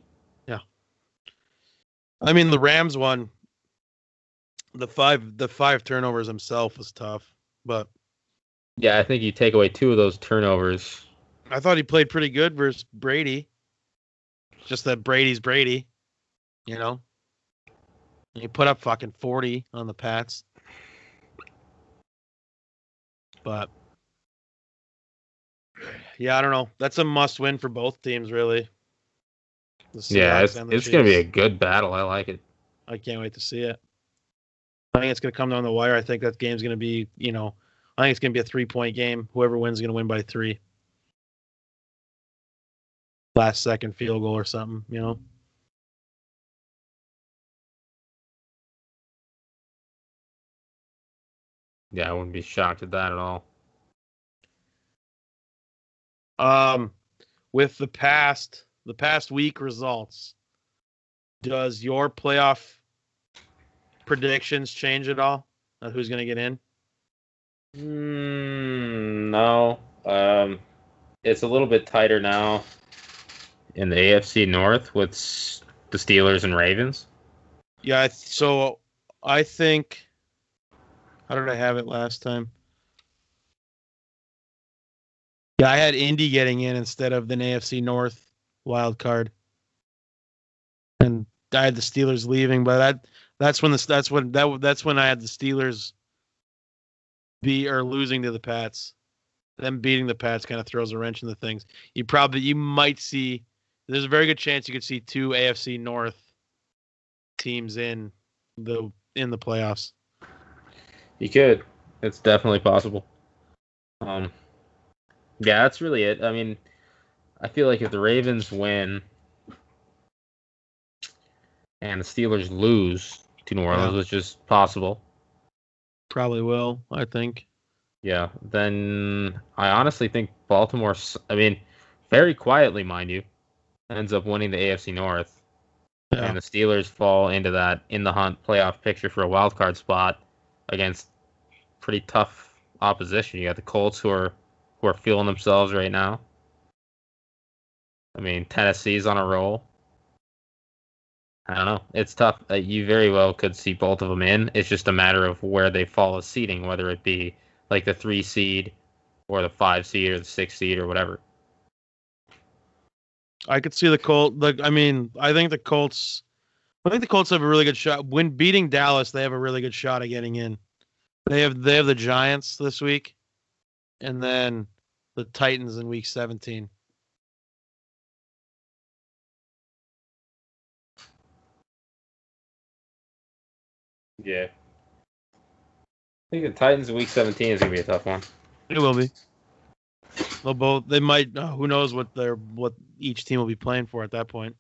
I mean the Rams one the five the five turnovers himself was tough, but Yeah, I think you take away two of those turnovers. I thought he played pretty good versus Brady. Just that Brady's Brady, you know. He put up fucking forty on the Pats, but yeah, I don't know. That's a must-win for both teams, really. Yeah, it's it's gonna be a good battle. I like it. I can't wait to see it. I think it's going to come down the wire. I think that game's going to be, you know, I think it's going to be a three point game. Whoever wins is going to win by three. Last second field goal or something, you know. Yeah, I wouldn't be shocked at that at all. Um, with the past the past week results, does your playoff predictions change at all? Of who's going to get in? Mm, no. Um, it's a little bit tighter now in the AFC North with the Steelers and Ravens. Yeah, so I think. How did I have it last time? Yeah, I had Indy getting in instead of the AFC North wild card, and I had the Steelers leaving. But that that's when the that's when that that's when I had the Steelers be or losing to the Pats. Them beating the Pats kind of throws a wrench into things. You probably you might see. There's a very good chance you could see two AFC North teams in the in the playoffs. You could. It's definitely possible. Um, yeah, that's really it. I mean, I feel like if the Ravens win and the Steelers lose to New Orleans, Yeah. which is possible, Probably will, I think. yeah, then I honestly think Baltimore, I mean, very quietly, mind you, ends up winning the AFC North. Yeah. and the Steelers fall into that in the hunt playoff picture for a wild card spot against pretty tough opposition. You got the Colts who are who are feeling themselves right now. I mean, Tennessee's on a roll. I don't know. It's tough. Uh, you very well could see both of them in. It's just a matter of where they fall as seeding, whether it be like the three seed or the five seed or the six seed or whatever. I could see the Colt. Like, I mean, I think the Colts. I think the Colts have a really good shot. When beating Dallas, they have a really good shot of getting in. They have they have the Giants this week, and then the Titans in Week 17. Yeah. I think the Titans in week 17 is going to be a tough one. It will be. They'll both. They might. Uh, who knows what their what each team will be playing for at that point.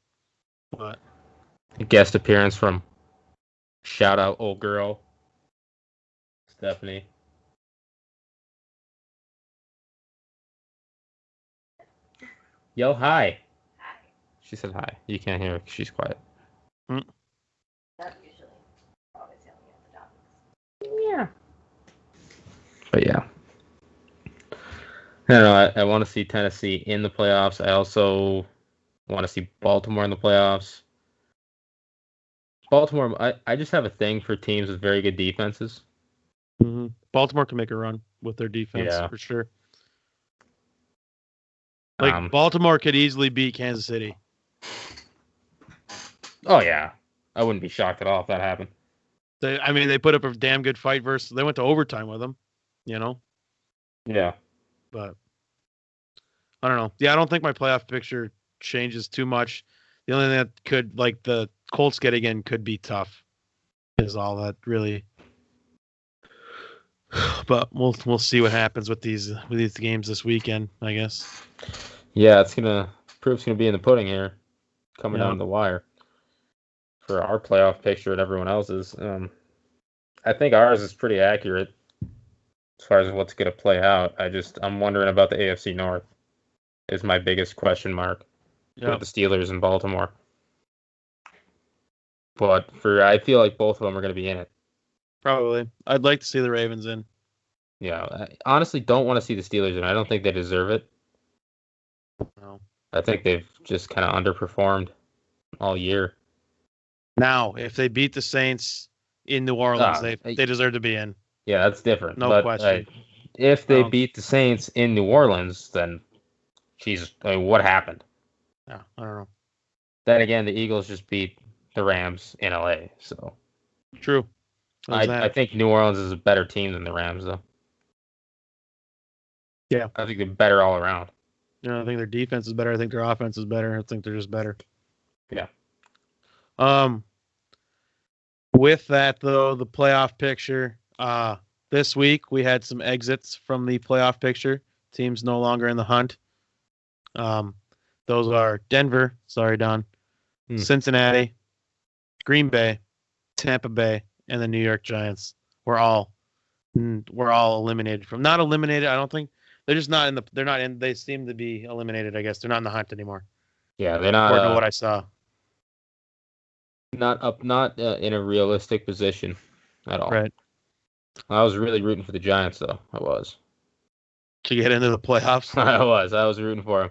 But A guest appearance from shout out old girl Stephanie. Yo, hi. Hi. She said hi. You can't hear her 'cause she's quiet. Not usually. Always yelling at the dogs. Yeah. But yeah. I don't know. I, I want to see Tennessee in the playoffs. I also want to see Baltimore in the playoffs. Baltimore, I, I just have a thing for teams with very good defenses. mhm. Baltimore can make a run with their defense Yeah. for sure. Like Um, Baltimore could easily beat Kansas City. Oh yeah, I wouldn't be shocked at all if that happened. They, I mean, they put up a damn good fight versus. They went to overtime with them, you know. Yeah, But I don't know. Yeah, I don't think my playoff picture changes too much. The only thing that could, like, the Colts getting in could be tough. Is all that really. But we'll we'll see what happens with these with these games this weekend. I guess. yeah, it's gonna proof's gonna be in the pudding here, coming Yeah. down the wire for our playoff picture and everyone else's. Um, I think ours is pretty accurate as far as what's gonna play out. I just I'm wondering about the AFC North. Is my biggest question mark Yeah. with the Steelers in Baltimore. But for I feel like both of them are gonna be in it. Probably. I'd like to see the Ravens in. Yeah, I honestly don't want to see the Steelers in. I don't think they deserve it. No. I think they've just kind of underperformed all year. Now, if they beat the Saints in New Orleans, Ah, they they deserve to be in. Yeah, that's different. No but, question. if they Um, beat the Saints in New Orleans, then Jesus, I mean, what happened? Yeah, I don't know. Then again, the Eagles just beat the Rams in LA. So True. I. I think New Orleans is a better team than the Rams, though. Yeah. I think they're better all around. Know, I think their defense is better. I think their offense is better. I think they're just better. Yeah. Um. With that though, the playoff picture. Uh, this week we had some exits from the playoff picture. Teams no longer in the hunt. Um, those are Denver. Sorry, Don. Hmm. Cincinnati, Green Bay, Tampa Bay, and the New York Giants. We're all we're all eliminated from not eliminated. I don't think they're just not in the. They're not in. They seem to be eliminated. I guess they're not in the hunt anymore. Yeah, they're not According to uh, what I saw. Not up, not uh, in a realistic position at all. Right. I was really rooting for the Giants, though. I was. To get into the playoffs. I was. I was rooting for them.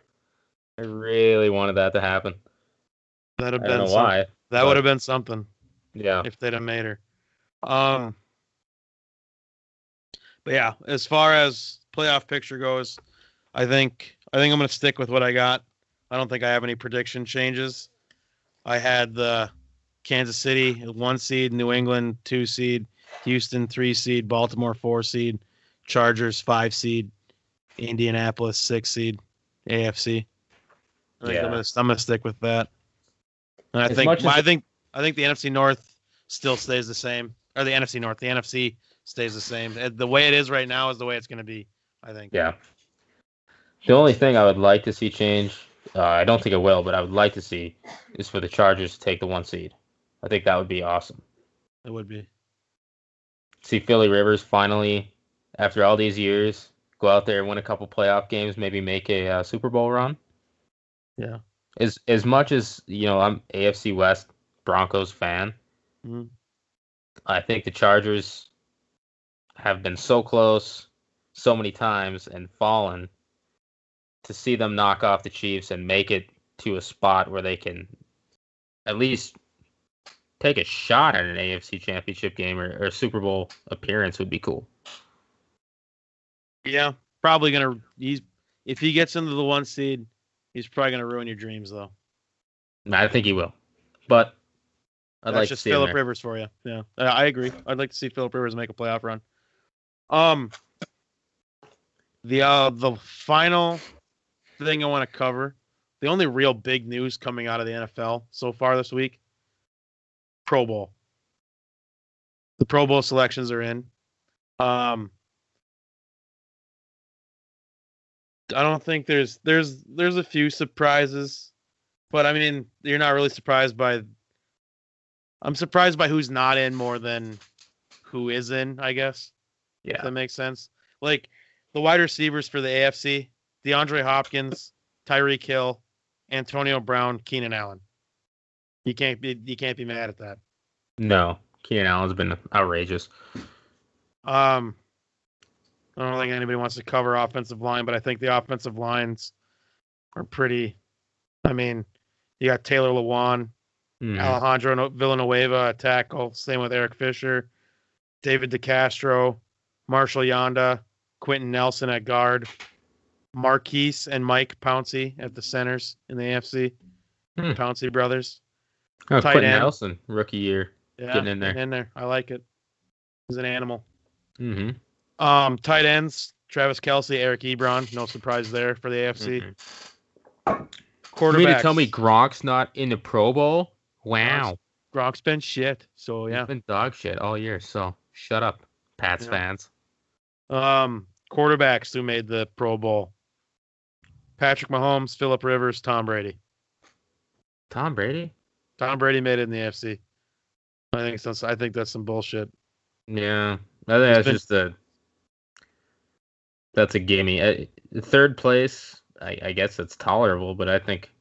I really wanted that to happen. That'd have I been don't know some- why. that but- would have been something Yeah. if they'd have made her. Um but yeah, as far as playoff picture goes, I think I think I'm gonna stick with what I got. I don't think I have any prediction changes. I had the Kansas City one seed, New England two seed, Houston three seed, Baltimore four seed, Chargers five seed, Indianapolis six seed, AFC. I think Yeah. I'm, gonna, I'm gonna stick with that. And I As think much as I it- think I think the NFC North still stays the same, or the NFC North, the NFC stays the same. Uh, The way it is right now is the way it's going to be. I think. Yeah. The only thing I would like to see change, uh, I don't think it will, but I would like to see, is for the Chargers to take the one seed. I think that would be awesome. It would be. See Philly Rivers finally, after all these years, go out there and win a couple playoff games, maybe make a uh, Super Bowl run. Yeah. As as much as you know, I'm AFC West Broncos fan. Mhm. I think the Chargers have been so close so many times and fallen to see them knock off the Chiefs and make it to a spot where they can at least take a shot at an AFC championship game or, or Super Bowl appearance would be cool. Yeah, probably gonna. He's if he gets into the one seed, he's probably gonna ruin your dreams though. I think he will. But I'd That's like to just see Philip. Rivers for you. Yeah, I agree. I'd like to see Philip Rivers make a playoff run. Um, the uh the final thing I want to cover, the only real big news coming out of the NFL so far this week, Pro Bowl. The Pro Bowl selections are in. Um, I don't think there's there's there's a few surprises, but I mean you're not really surprised by I'm surprised by who's not in more than who is in, I guess. If Yeah. that makes sense. Like the wide receivers for the AFC, DeAndre Hopkins, Tyreek Hill, Antonio Brown, Keenan Allen. You can't be you can't be mad at that. No. Keenan Allen's been outrageous. Um I don't think anybody wants to cover offensive line, but I think the offensive lines are pretty I mean, you got Taylor Lewan, Mhm. Alejandro Villanueva at tackle. Same with Eric Fisher, David DeCastro, Marshal Yanda, Quenton Nelson at guard, Maurkice and Mike Pouncey at the centers in the AFC. Hmm. Pouncey brothers. Oh, tight Quenton end. Nelson, rookie year. Yeah, Getting in there. In there. I like it. He's an animal. Mm-hmm. Um, tight ends, Travis Kelce, Eric Ebron. No surprise there for the AFC. Quarterback. You mean to tell me Gronk's not in the Pro Bowl? Wow. Gronk's been shit. So He's yeah. been dog shit all year, so shut up, Pats Yeah. fans. Um, quarterbacks who made the Pro Bowl: Patrick Mahomes, Philip Rivers, Tom Brady. Tom Brady? Tom Brady made it in the AFC. I think that's I think that's some bullshit. Yeah. I think that's been- just a that's a gimme. Uh, third place, I, I guess it's tolerable, but I think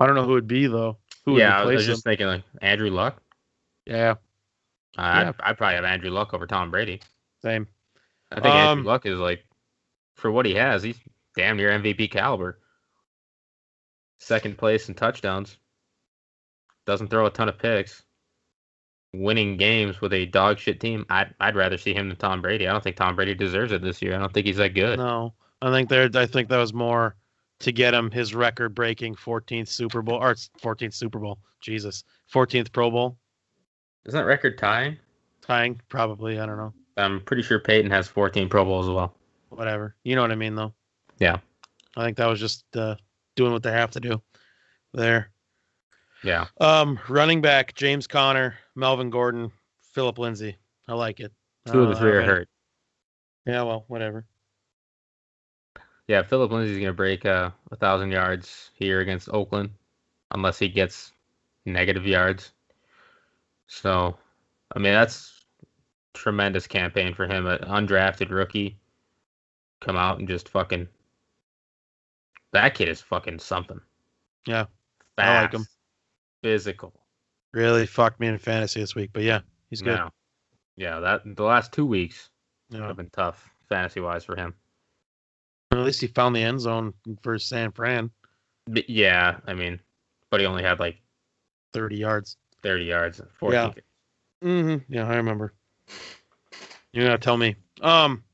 I don't know who it'd be though. Who would yeah, I was replace just him? thinking like Andrew Luck. Yeah, I Yeah. I'd probably have Andrew Luck over Tom Brady. same. I think Um, Andrew Luck is like for what he has, he's damn near MVP caliber. Second place in touchdowns. Doesn't throw a ton of picks. Winning games with a dog shit team. I'd I'd rather see him than Tom Brady. I don't think Tom Brady deserves it this year. I don't think he's that good. No, I think there. I think that was more to get him his record-breaking 14th Super Bowl or 14th Super Bowl. Jesus, 14th Pro Bowl. Isn't that record tying? Tying probably. I don't know. I'm pretty sure Peyton has 14 Pro Bowls as well. Whatever. You know what I mean though. Yeah. I think that was just uh, doing what they have to do there. Yeah. Um, running back James Conner, Melvin Gordon, Phillip Lindsay. I like it. Two of the Uh, three are hurt. Yeah, well, whatever. Yeah, Phillip Lindsay's gonna break uh, a thousand yards here against Oakland, unless he gets negative yards. So, I mean, that's tremendous campaign for him. An undrafted rookie come out and just fucking. That kid is fucking something. Yeah, Fast, I like him. Physical. Really fucked me in fantasy this week, but yeah, he's good. No. Yeah, that the last two weeks have been tough fantasy wise for him. At least he found the end zone for San Fran, But yeah, I mean, but he only had like 30 yards. 30 yards, 14. Yeah. Mm-hmm. Yeah, I remember. You're gonna tell me. Um,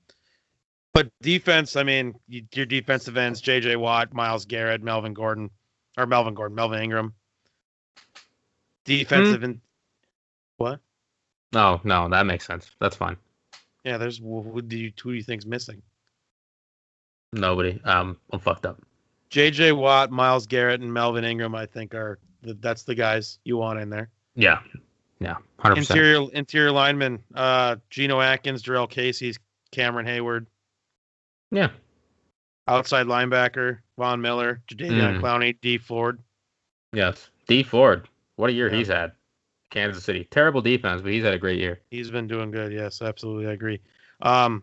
but defense. I mean, your defensive ends: J.J. Watt, Myles Garrett, Melvin Gordon, or Melvin Gordon, Melvin Ingram. Defensive and what? No, no, that makes sense. That's fine. Yeah, there's who do you who do you think's missing? Nobody. Um, I'm fucked up. J.J. Watt, Myles Garrett, and Melvin Ingram. I think are the, that's the guys you want in there. Yeah, yeah, hundred. Interior interior linemen: uh, Geno Atkins, Jurrell Casey's, Cameron Heyward. Yeah, Outside linebacker, Von Miller, Jadeveon Mm. Clowney, Dee Ford. yes. Dee Ford, what a year Yeah. he's had. Kansas City, terrible defense, but he's had a great year. He's been doing good. Yes, absolutely. I agree. Um,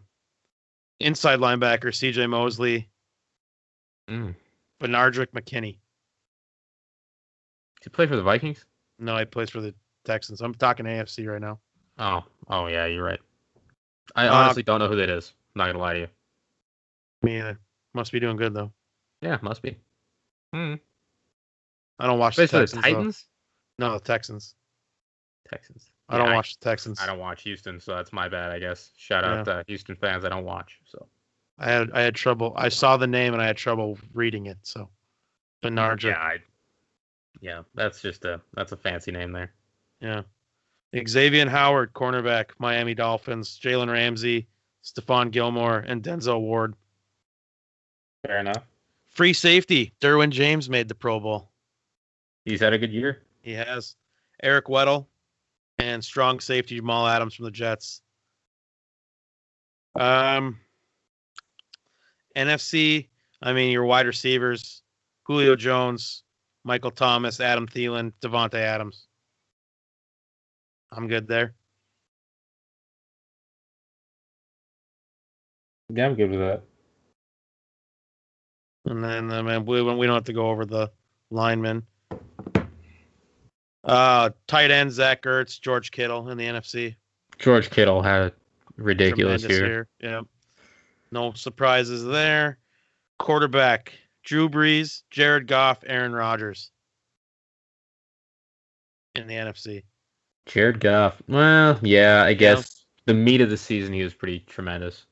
inside linebacker, CJ Mosley, Mm. Benardrick McKinney. Did he play for the Vikings? No, he plays for the Texans. I'm talking AFC right now. Oh, oh yeah, you're right. I Uh, honestly don't know who that is. I'm not gonna lie to you. Me either. Must be doing good though. Yeah, must be. Hmm. I don't watch Plays the the Texans. though. Titans. No, the Texans. Texans. I don't Yeah, watch the Texans. I, don't watch Houston, so that's my bad, I guess. Shout out to Houston fans. I don't watch. So I had I had trouble. I saw the name and I had trouble reading it. So Benardrick. yeah, I, yeah, that's just a that's a fancy name there. Yeah. Xavier Howard, cornerback, Miami Dolphins, Jalen Ramsey, Stephon Gilmore, and Denzel Ward. Fair enough. Free safety, Derwin James made the Pro Bowl. He's had a good year. He has Eric Weddle and strong safety Jamal Adams from the Jets. Um, NFC, I mean, your wide receivers, Julio Jones, Michael Thomas, Adam Thielen, Davante Adams. I'm good there. Yeah, I'm good with that. And then I mean, we we don't have to go over the linemen. Uh, tight end Zach Ertz, George Kittle in the NFC. George Kittle had a ridiculous Tremendous year. Yeah. No surprises there. Quarterback Drew Brees, Jared Goff, Aaron Rodgers in the NFC. Jared Goff. Well, yeah, I guess the meat of the season he was pretty tremendous.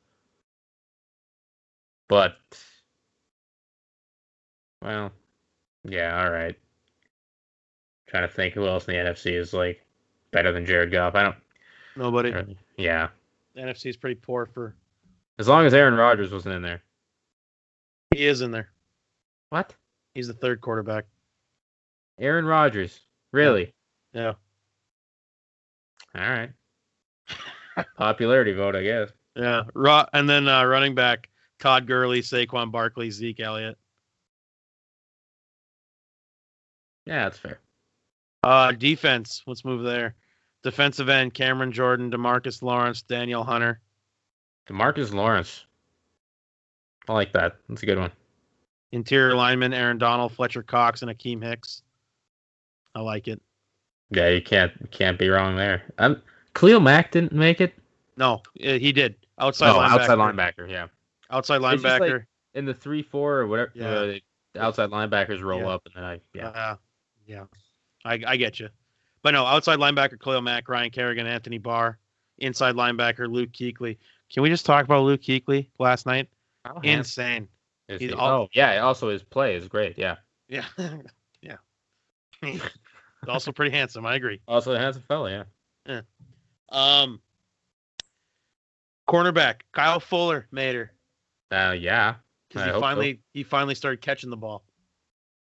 But well, yeah, all right. Trying to think who else in the NFC is like better than Jared Goff. I don't Nobody. really. Yeah. The NFC is pretty poor for. As long as Aaron Rodgers wasn't in there. He is in there. What? He's the third quarterback. Aaron Rodgers. Really? Yeah. All right. Popularity vote, I guess. Yeah. Ru- and then uh, running back Todd Gurley, Saquon Barkley, Zeke Elliott. Yeah, that's fair. Uh, defense. Let's move there. Defensive end Cameron Jordan, Demarcus Lawrence, Danielle Hunter. Demarcus Lawrence. I like that. That's a good one. Interior lineman Aaron Donald, Fletcher Cox, and Akiem Hicks. I like it. Yeah, you can't you can't be wrong there. Um, Khalil Mack didn't make it. No, he did. Outside oh, linebacker. outside linebacker. Yeah, Outside just like- linebacker. in the three four or whatever. Yeah. uh, the outside linebackers roll Yeah. up, and then I yeah. Uh, yeah. I, I get you. But no, outside linebacker Khalil Mack, Ryan Kerrigan, Anthony Barr. Inside linebacker Luke Kuechly. Can we just talk about Luke Kuechly last night? How Insane. he? all- oh yeah. Also, his play is great. Yeah. Yeah. yeah. He's also pretty handsome. I agree. Also, a handsome fella. Yeah. Um, cornerback Kyle Fuller made her Uh, yeah. because he hope so. finally he finally started catching the ball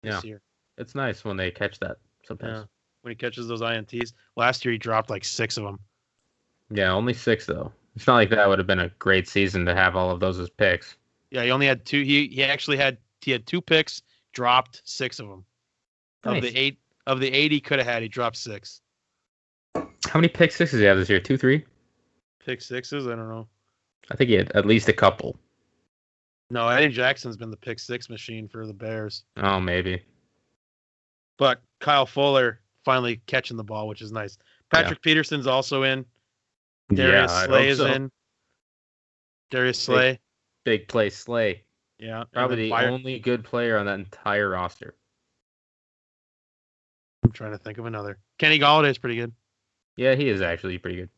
this Yeah. year. It's nice when they catch that sometimes. Yeah. When he catches those ints. Last year he dropped like six of them. Yeah, only six though. It's not like that would have been a great season to have all of those as picks. Yeah, he only had two. He he actually had he had two picks, dropped six of them. Of the eight of the eight he could have had, he dropped six. How many pick sixes do you have this year? Two, three? Pick sixes. I don't know. I think he had at least a couple. No, Eddie Jackson's been the pick six machine for the Bears. Oh, maybe. But Kyle Fuller finally catching the ball, which is nice. Patrick Peterson's also in. Darius yeah, Slay is so. in. Darius Slay. Big play Slay. Yeah. Probably the Byron- only good player on that entire roster. I'm trying to think of another. Kenny Golladay's pretty good. Yeah, he is actually pretty good.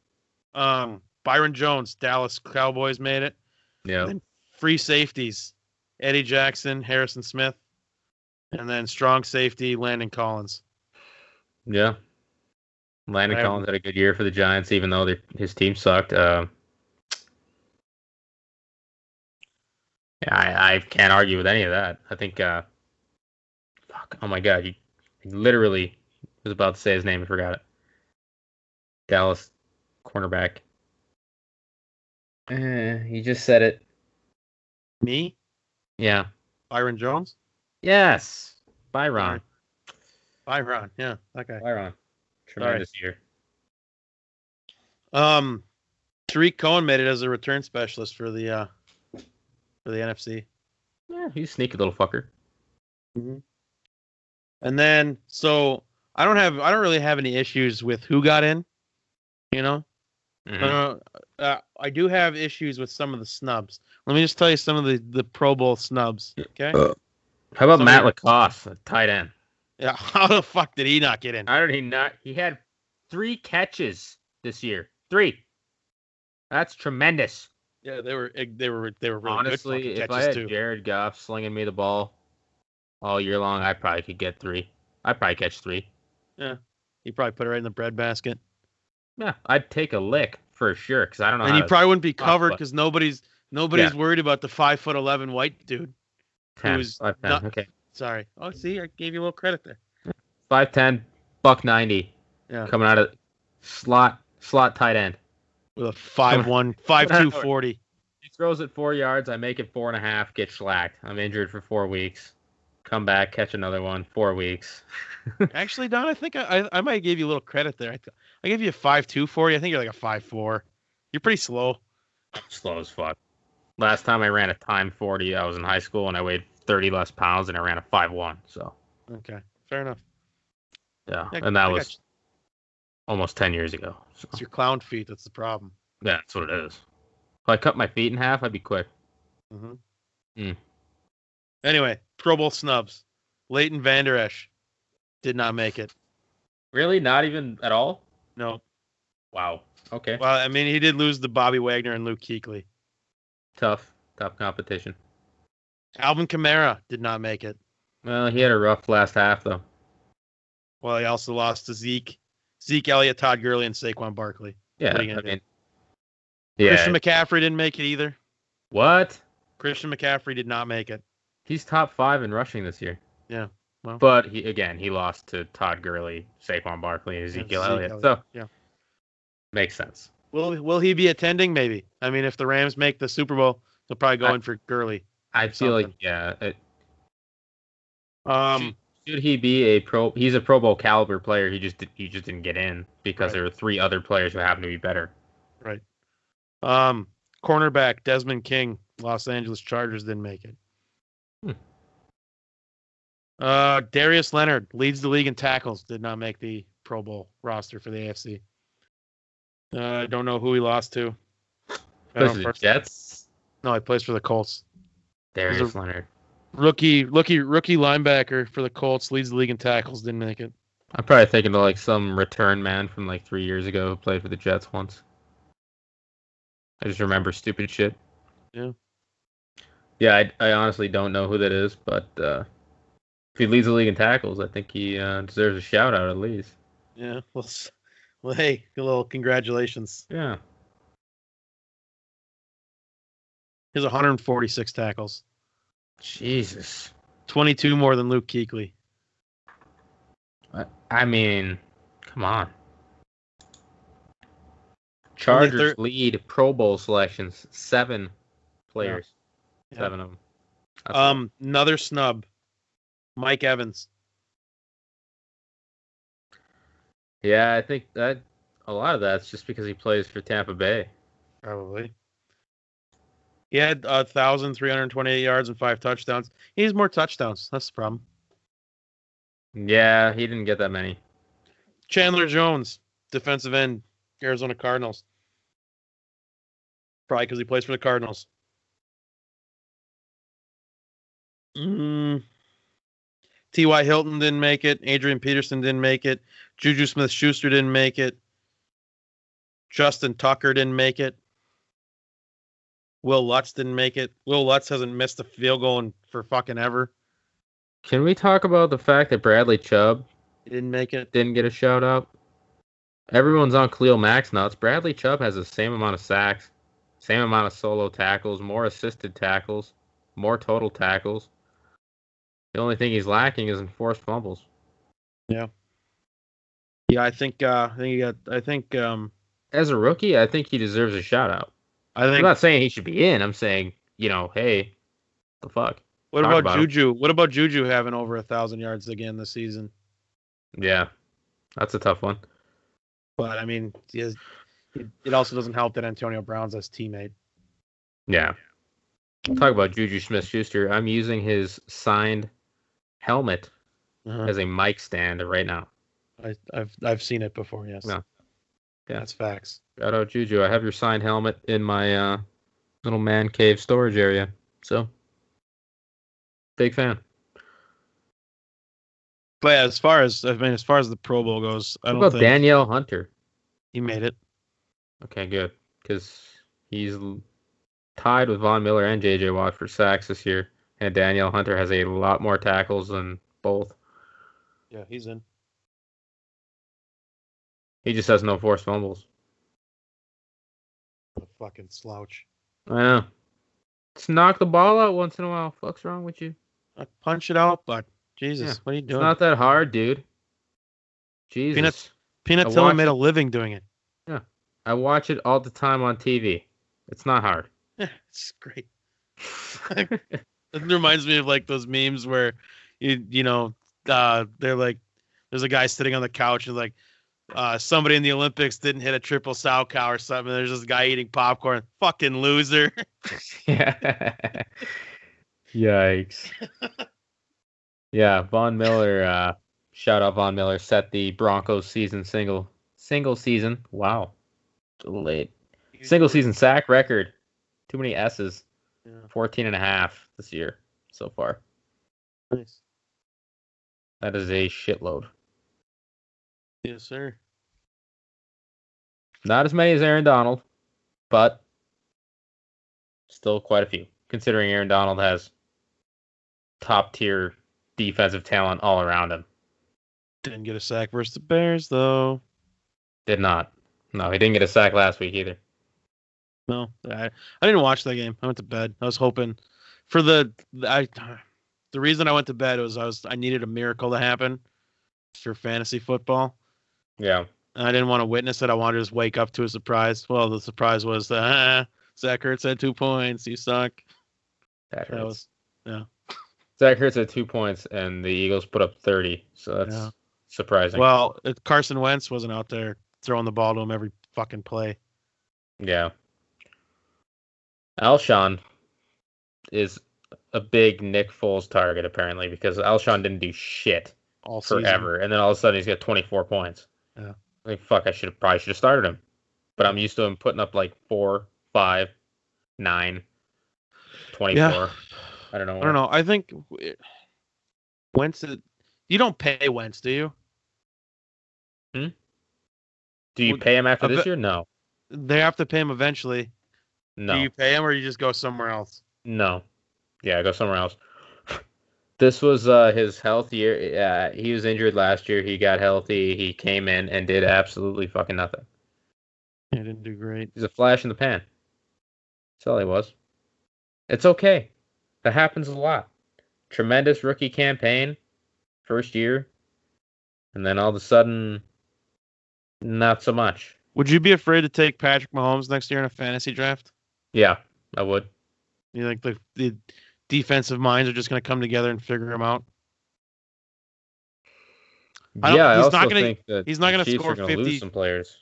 Um, Byron Jones, Dallas Cowboys made it. Yeah. Free safeties, Eddie Jackson, Harrison Smith, and then strong safety, Landon Collins. Yeah. Landon I- Collins had a good year for the Giants, even though their- his team sucked. Uh, yeah, I, I can't argue with any of that. I think. Uh, fuck. Oh my God! he, you literally was about to say his name and forgot it. Dallas cornerback. Uh, you just said it. Me, Yeah. Byron Jones, Yes. Byron. Byron. Yeah, Okay. guy. Byron. Tremendous year. Um, Tarik Cohen made it as a return specialist for the uh for the NFC. Yeah, he's a sneaky little fucker. And then so I don't have I don't really have any issues with who got in. You know, Mhm. Uh, uh, I do have issues with some of the snubs. Let me just tell you some of the the Pro Bowl snubs. Okay. How about Somebody- Matt Lacoste, a tight end? Yeah. How the fuck did he not get in? How did he not? He had three catches this year. Three. That's tremendous. Yeah, they were eh, they were they were really Honestly, if I had too. Jared Goff slinging me the ball all year long, I probably could get three. I'd probably catch three. Yeah, He probably put it right in the bread basket, Yeah, I'd take a lick for sure because I don't know. and to- probably wouldn't be covered because nobody's nobody's worried about the five foot eleven white dude. 10, was 5'10", not- okay, Sorry. Oh, see, I gave you a little credit there. five ten, buck ninety, Yeah. coming out of slot slot tight end. With a five one, five two Come on. forty. He throws it four yards. I make it four and a half. Get slacked. I'm injured for four weeks. Come back, catch another one. Four weeks. Actually, Don, I think I, I I might give you a little credit there. I, th- I gave you a five two forty. I think you're like a five four. You're pretty slow. Slow as fuck. Last time I ran a time 40, I was in high school and I weighed 30 less pounds and I ran a 5'1. So, Okay, fair enough. yeah. Yeah, and that I was almost 10 years ago. So, It's your clown feet. That's the problem. yeah, that's what it is. If I cut my feet in half, I'd be quick. Mm-hmm. Mm. Anyway, Pro Bowl snubs. Leighton Vander Esch did not make it. Really? Not even at all? No. Wow. Okay. Well, I mean, he did lose to Bobby Wagner and Luke Kuechly. Tough. Tough competition. Alvin Kamara did not make it. Well, he had a rough last half, though. Well, he also lost to Zeke, Zeke Elliott, Todd Gurley, and Saquon Barkley. Yeah. What are you I do? mean, yeah. Christian McCaffrey didn't make it either. what? Christian McCaffrey did not make it. He's top five in rushing this year. Yeah, well. but he again he lost to Todd Gurley, Saquon Barkley, and Ezekiel Zeke Elliott. Elliott, So yeah. makes sense. Will Will he be attending? Maybe. I mean, if the Rams make the Super Bowl, they'll probably go I- in for Gurley. I feel like yeah. It, Um, should he be a pro? He's a Pro Bowl caliber player. He just he just didn't get in because Right. there were three other players who happened to be better. Right. Um, cornerback Desmond King, Los Angeles Chargers didn't make it. Hmm. Uh, Darius Leonard leads the league in tackles, did not make the Pro Bowl roster for the AFC. Uh, I don't know who he lost to. Plays for the Jets. no, he plays for the Colts. Darius Leonard. Rookie, rookie, rookie linebacker for the Colts leads the league in tackles. Didn't make it. I'm probably thinking of like some return man from like three years ago who played for the Jets once. I just remember stupid shit. Yeah. Yeah, I, I honestly don't know who that is, but uh, if he leads the league in tackles, I think he uh, deserves a shout out at least. Yeah. Well, s- well, hey, a little congratulations. Yeah. He has 146 tackles, Jesus. 22 more than Luke Kuechly. I- I mean, come on. Chargers thir- lead Pro Bowl selections, seven players, Yeah. seven of them. That's. Um, another snub. Mike Evans. Yeah, I think that a lot of that's just because he plays for Tampa Bay. Probably. He had a thousand three hundred twenty-eight yards and five touchdowns. He needs more touchdowns. That's the problem. Yeah, he didn't get that many. Chandler Jones, defensive end, Arizona Cardinals. Probably because he plays for the Cardinals. Mm. T.Y. Hilton didn't make it. Adrian Peterson didn't make it. Juju Smith Schuster didn't make it. Justin Tucker didn't make it. Wil Lutz didn't make it. Wil Lutz hasn't missed a field goal in for fucking ever. Can we talk about the fact that Bradley Chubb He didn't make it. didn't get a shout out? Everyone's on Khalil Mack's nuts. Bradley Chubb has the same amount of sacks, same amount of solo tackles, more assisted tackles, more total tackles. The only thing he's lacking is enforced fumbles. Yeah, Yeah, I think uh I think he got I think um As a rookie, I think he deserves a shout out. I think I'm not saying he should be in. I'm saying, you know, hey, the fuck. What about, about him. Juju? What about Juju having over a thousand yards again this season? Yeah, that's a tough one. But I mean, he has, it, it also doesn't help that Antonio Brown's his teammate. Yeah. Talk about Juju Smith Schuster. I'm using his signed helmet Uh-huh. as a mic stand right now. I, I've I've seen it before. Yes. Yeah. Yeah. That's facts. Shout out Juju. I have your signed helmet in my uh, little man cave storage area. So, big fan. But yeah, as far as I mean, as far as the Pro Bowl goes, I What don't about think Danielle Hunter? he made it. Okay, good. Because he's tied with Von Miller and J.J. Watt for sacks this year. And Danielle Hunter has a lot more tackles than both. Yeah, he's in. He just has no forced fumbles. A fucking slouch. I know. Just knock the ball out once in a while. Fuck's wrong with you? I punch it out, but Jesus, Yeah, what are you doing? It's not that hard, dude. Jesus. Peanuts- Peanut I made a living doing it. Yeah. I watch it all the time on TV. It's not hard. Yeah, it's great. It reminds me of like those memes where you you know uh they're like there's a guy sitting on the couch and like uh somebody in the Olympics didn't hit a triple Salchow or something. There's this guy eating popcorn. Fucking loser. yeah. Yikes. yeah, Von Miller, uh, shout out Von Miller, set the Broncos season single single season. Wow. A little late. Single season sack record. Too many S's. Yeah. 14 and a half this year so far. Nice. That is a shitload. Yes, sir. Not as many as Aaron Donald, but still quite a few. Considering Aaron Donald has top tier defensive talent all around him. Didn't get a sack versus the Bears though. Did not. No, he didn't get a sack last week either. No, I, I didn't watch that game. I went to bed. I was hoping for the I the reason I went to bed was I was I needed a miracle to happen for fantasy football. Yeah. And I didn't want to witness it. I wanted to just wake up to a surprise. Well, the surprise was that ah, Zach Ertz had two points. You suck. That That hurts. was Zach Ertz had two points, and the Eagles put up 30. So that's Yeah. surprising. well. Carson Wentz wasn't out there throwing the ball to him every fucking play. yeah. Alshon is a big Nick Foles target, apparently, because Alshon didn't do shit All season. forever. And then all of a sudden he's got 24 points. Yeah. Like, fuck, I should have probably should have started him. But I'm used to him putting up like four, five, nine, 24. I don't know. I don't know. I think Wentz. You don't pay Wentz, do you? Hmm? Do you pay him after this year? No. They have to pay him eventually. No. Do you pay him or you just go somewhere else? No. Yeah, I go somewhere else. This was uh, his health year. Uh, he was injured last year. He got healthy. He came in and did absolutely fucking nothing. He didn't do great. He's a flash in the pan. That's all he was. It's okay. That happens a lot. Tremendous rookie campaign, first year, and then all of a sudden, not so much. Would you be afraid to take Patrick Mahomes next year in a fantasy draft? Yeah, I would. You think the the defensive minds are just going to come together and figure him out? I yeah, I he's also not gonna- think that he's not gonna Chiefs score gonna 50 lose some players.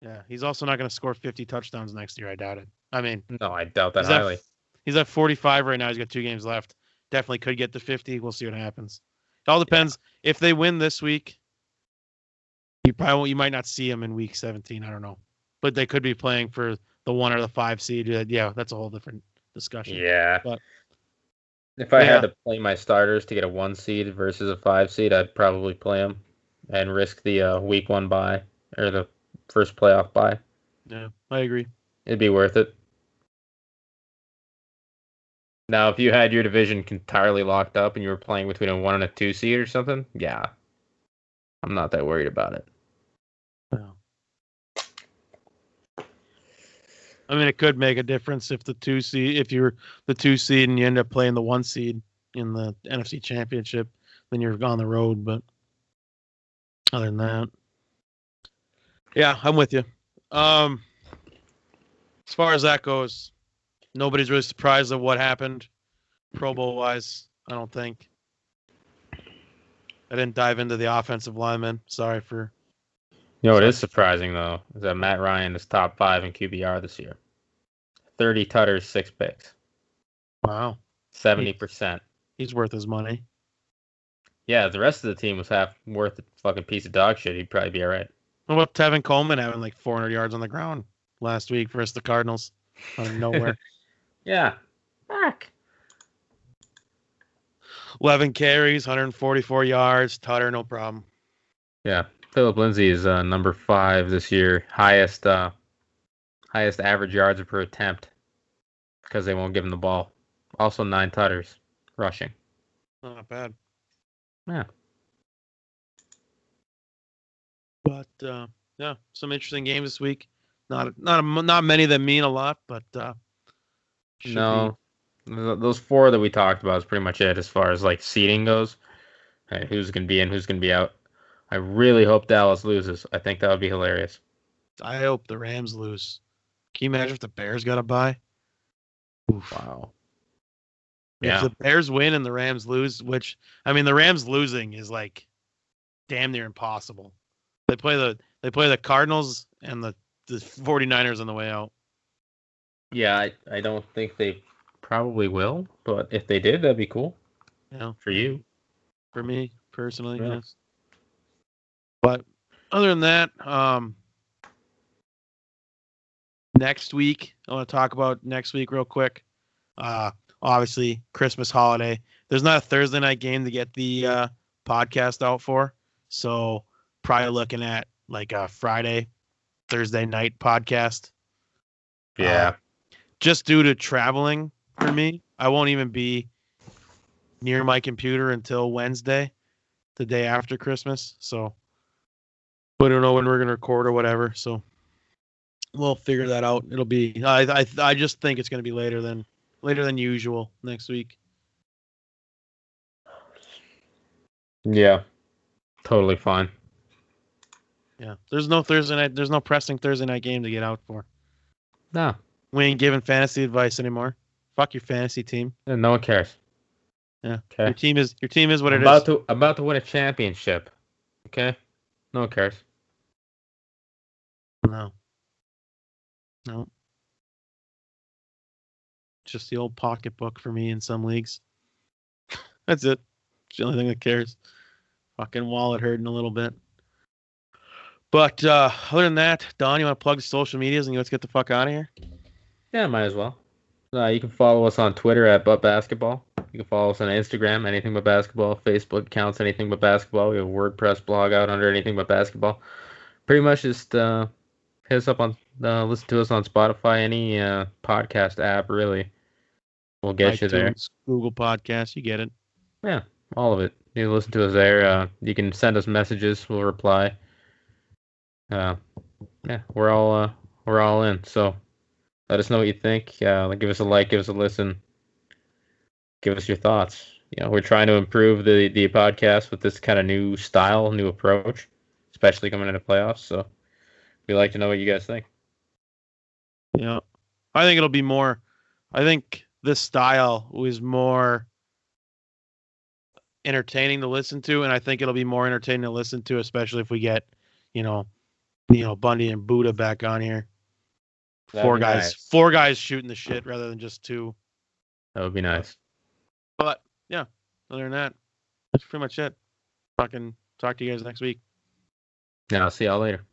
Yeah, he's also not going to score 50 touchdowns next year. I doubt it. I mean, No, I doubt that He's at- highly. he's at 45 right now. He's got two games left. Definitely could get to 50. We'll see what happens. It all depends. If they win this week, you probably won't, you might not see him in week 17. I don't know, but they could be playing for the one or the five seed. Yeah, that's a whole different discussion. Yeah. But- if I Yeah. had to play my starters to get a one seed versus a five seed, I'd probably play them and risk the uh, week one bye or the first playoff bye. Yeah, I agree. It'd be worth it. Now, if you had your division entirely locked up and you were playing between a one and a two seed or something, yeah, I'm not that worried about it. I mean, it could make a difference if the two seed, if you're the two seed and you end up playing the one seed in the NFC Championship, then you're on the road. But other than that, yeah, I'm with you. Um, as far as that goes, nobody's really surprised at what happened, Pro Bowl wise. I don't think. I didn't dive into the offensive linemen. Sorry for You know what is surprising though is that Matt Ryan is top five in QBR this year. Thirty tutters, six picks, wow. seventy percent. He's worth his money. Yeah, the rest of the team was half worth a fucking piece of dog shit. He'd probably be all right. What about Tevin Coleman having like 400 yards on the ground last week versus the Cardinals out of nowhere? Yeah, fuck. 11 carries, 144 yards. Tutter, no problem. Yeah, Phillip Lindsay is uh, number five this year, highest uh, highest average yards per attempt because they won't give him the ball. Also nine tutters rushing. Not bad. Yeah. But uh, yeah, some interesting games this week. Not not a, not many that mean a lot, but uh, no, Th- those four that we talked about is pretty much it as far as like seeding goes. Hey, who's gonna be in, who's gonna be out. I really hope Dallas loses. I think that would be hilarious. I hope the Rams lose. Can you imagine if the Bears got a bye? Oof. Wow. If Yeah. the Bears win and the Rams lose, which I mean, the Rams losing is like damn near impossible. They play the they play the Cardinals and the the 49ers on the way out. Yeah, I, I don't think they probably will, but if they did, that'd be cool Yeah. for you. for me personally, Yeah. yes. But other than that, um, next week I want to talk about next week real quick. Uh, obviously Christmas holiday. There's not a Thursday night game to get the uh, podcast out for, so probably looking at like a Friday, Thursday night podcast. Yeah. Just due to traveling for me, I won't even be near my computer until Wednesday, the day after Christmas. So we don't know when we're gonna record or whatever. So we'll figure that out. It'll be. I I I just think it's gonna be later than later than usual next week. yeah. Totally fine. Yeah. There's no Thursday night. There's no pressing Thursday night game to get out for. No. We ain't giving fantasy advice anymore. Fuck your fantasy team. Yeah, No one cares. Yeah. Your team is your team is what I'm it about is. to about to win a championship. Okay. No one cares. No. No. Just the old pocketbook for me in some leagues. That's it. It's the only thing that cares. Fucking wallet hurting a little bit. But uh, other than that, Don, you want to plug the social medias and let's get the fuck out of here? Yeah, might as well. Uh, you can follow us on Twitter at But Basketball. You can follow us on Instagram, Anything But Basketball. Facebook accounts, Anything But Basketball. We have a WordPress blog out under Anything But Basketball. Pretty much just uh, hit us up on, uh, listen to us on Spotify, any uh, podcast app, really. We'll get you there. Google Podcasts, you get it. Yeah, all of it. You can listen to us there. Uh, you can send us messages. We'll reply. Uh, yeah, we're all uh, we're all in. So let us know what you think. Uh, give us a like. Give us a listen. Give us your thoughts. you know, we're trying to improve the the podcast with this kind of new style, new approach, especially coming into playoffs. So we'd like to know what you guys think. Yeah. I think it'll be more I think this style was more entertaining to listen to, and I think it'll be more entertaining to listen to, especially if we get, you know, you know, Bundy and Buddha back on here. That'd four guys nice. four guys shooting the shit rather than just two. That would be nice. But yeah, other than that, that's pretty much it. Fucking talk to you guys next week. Yeah, I'll see y'all later.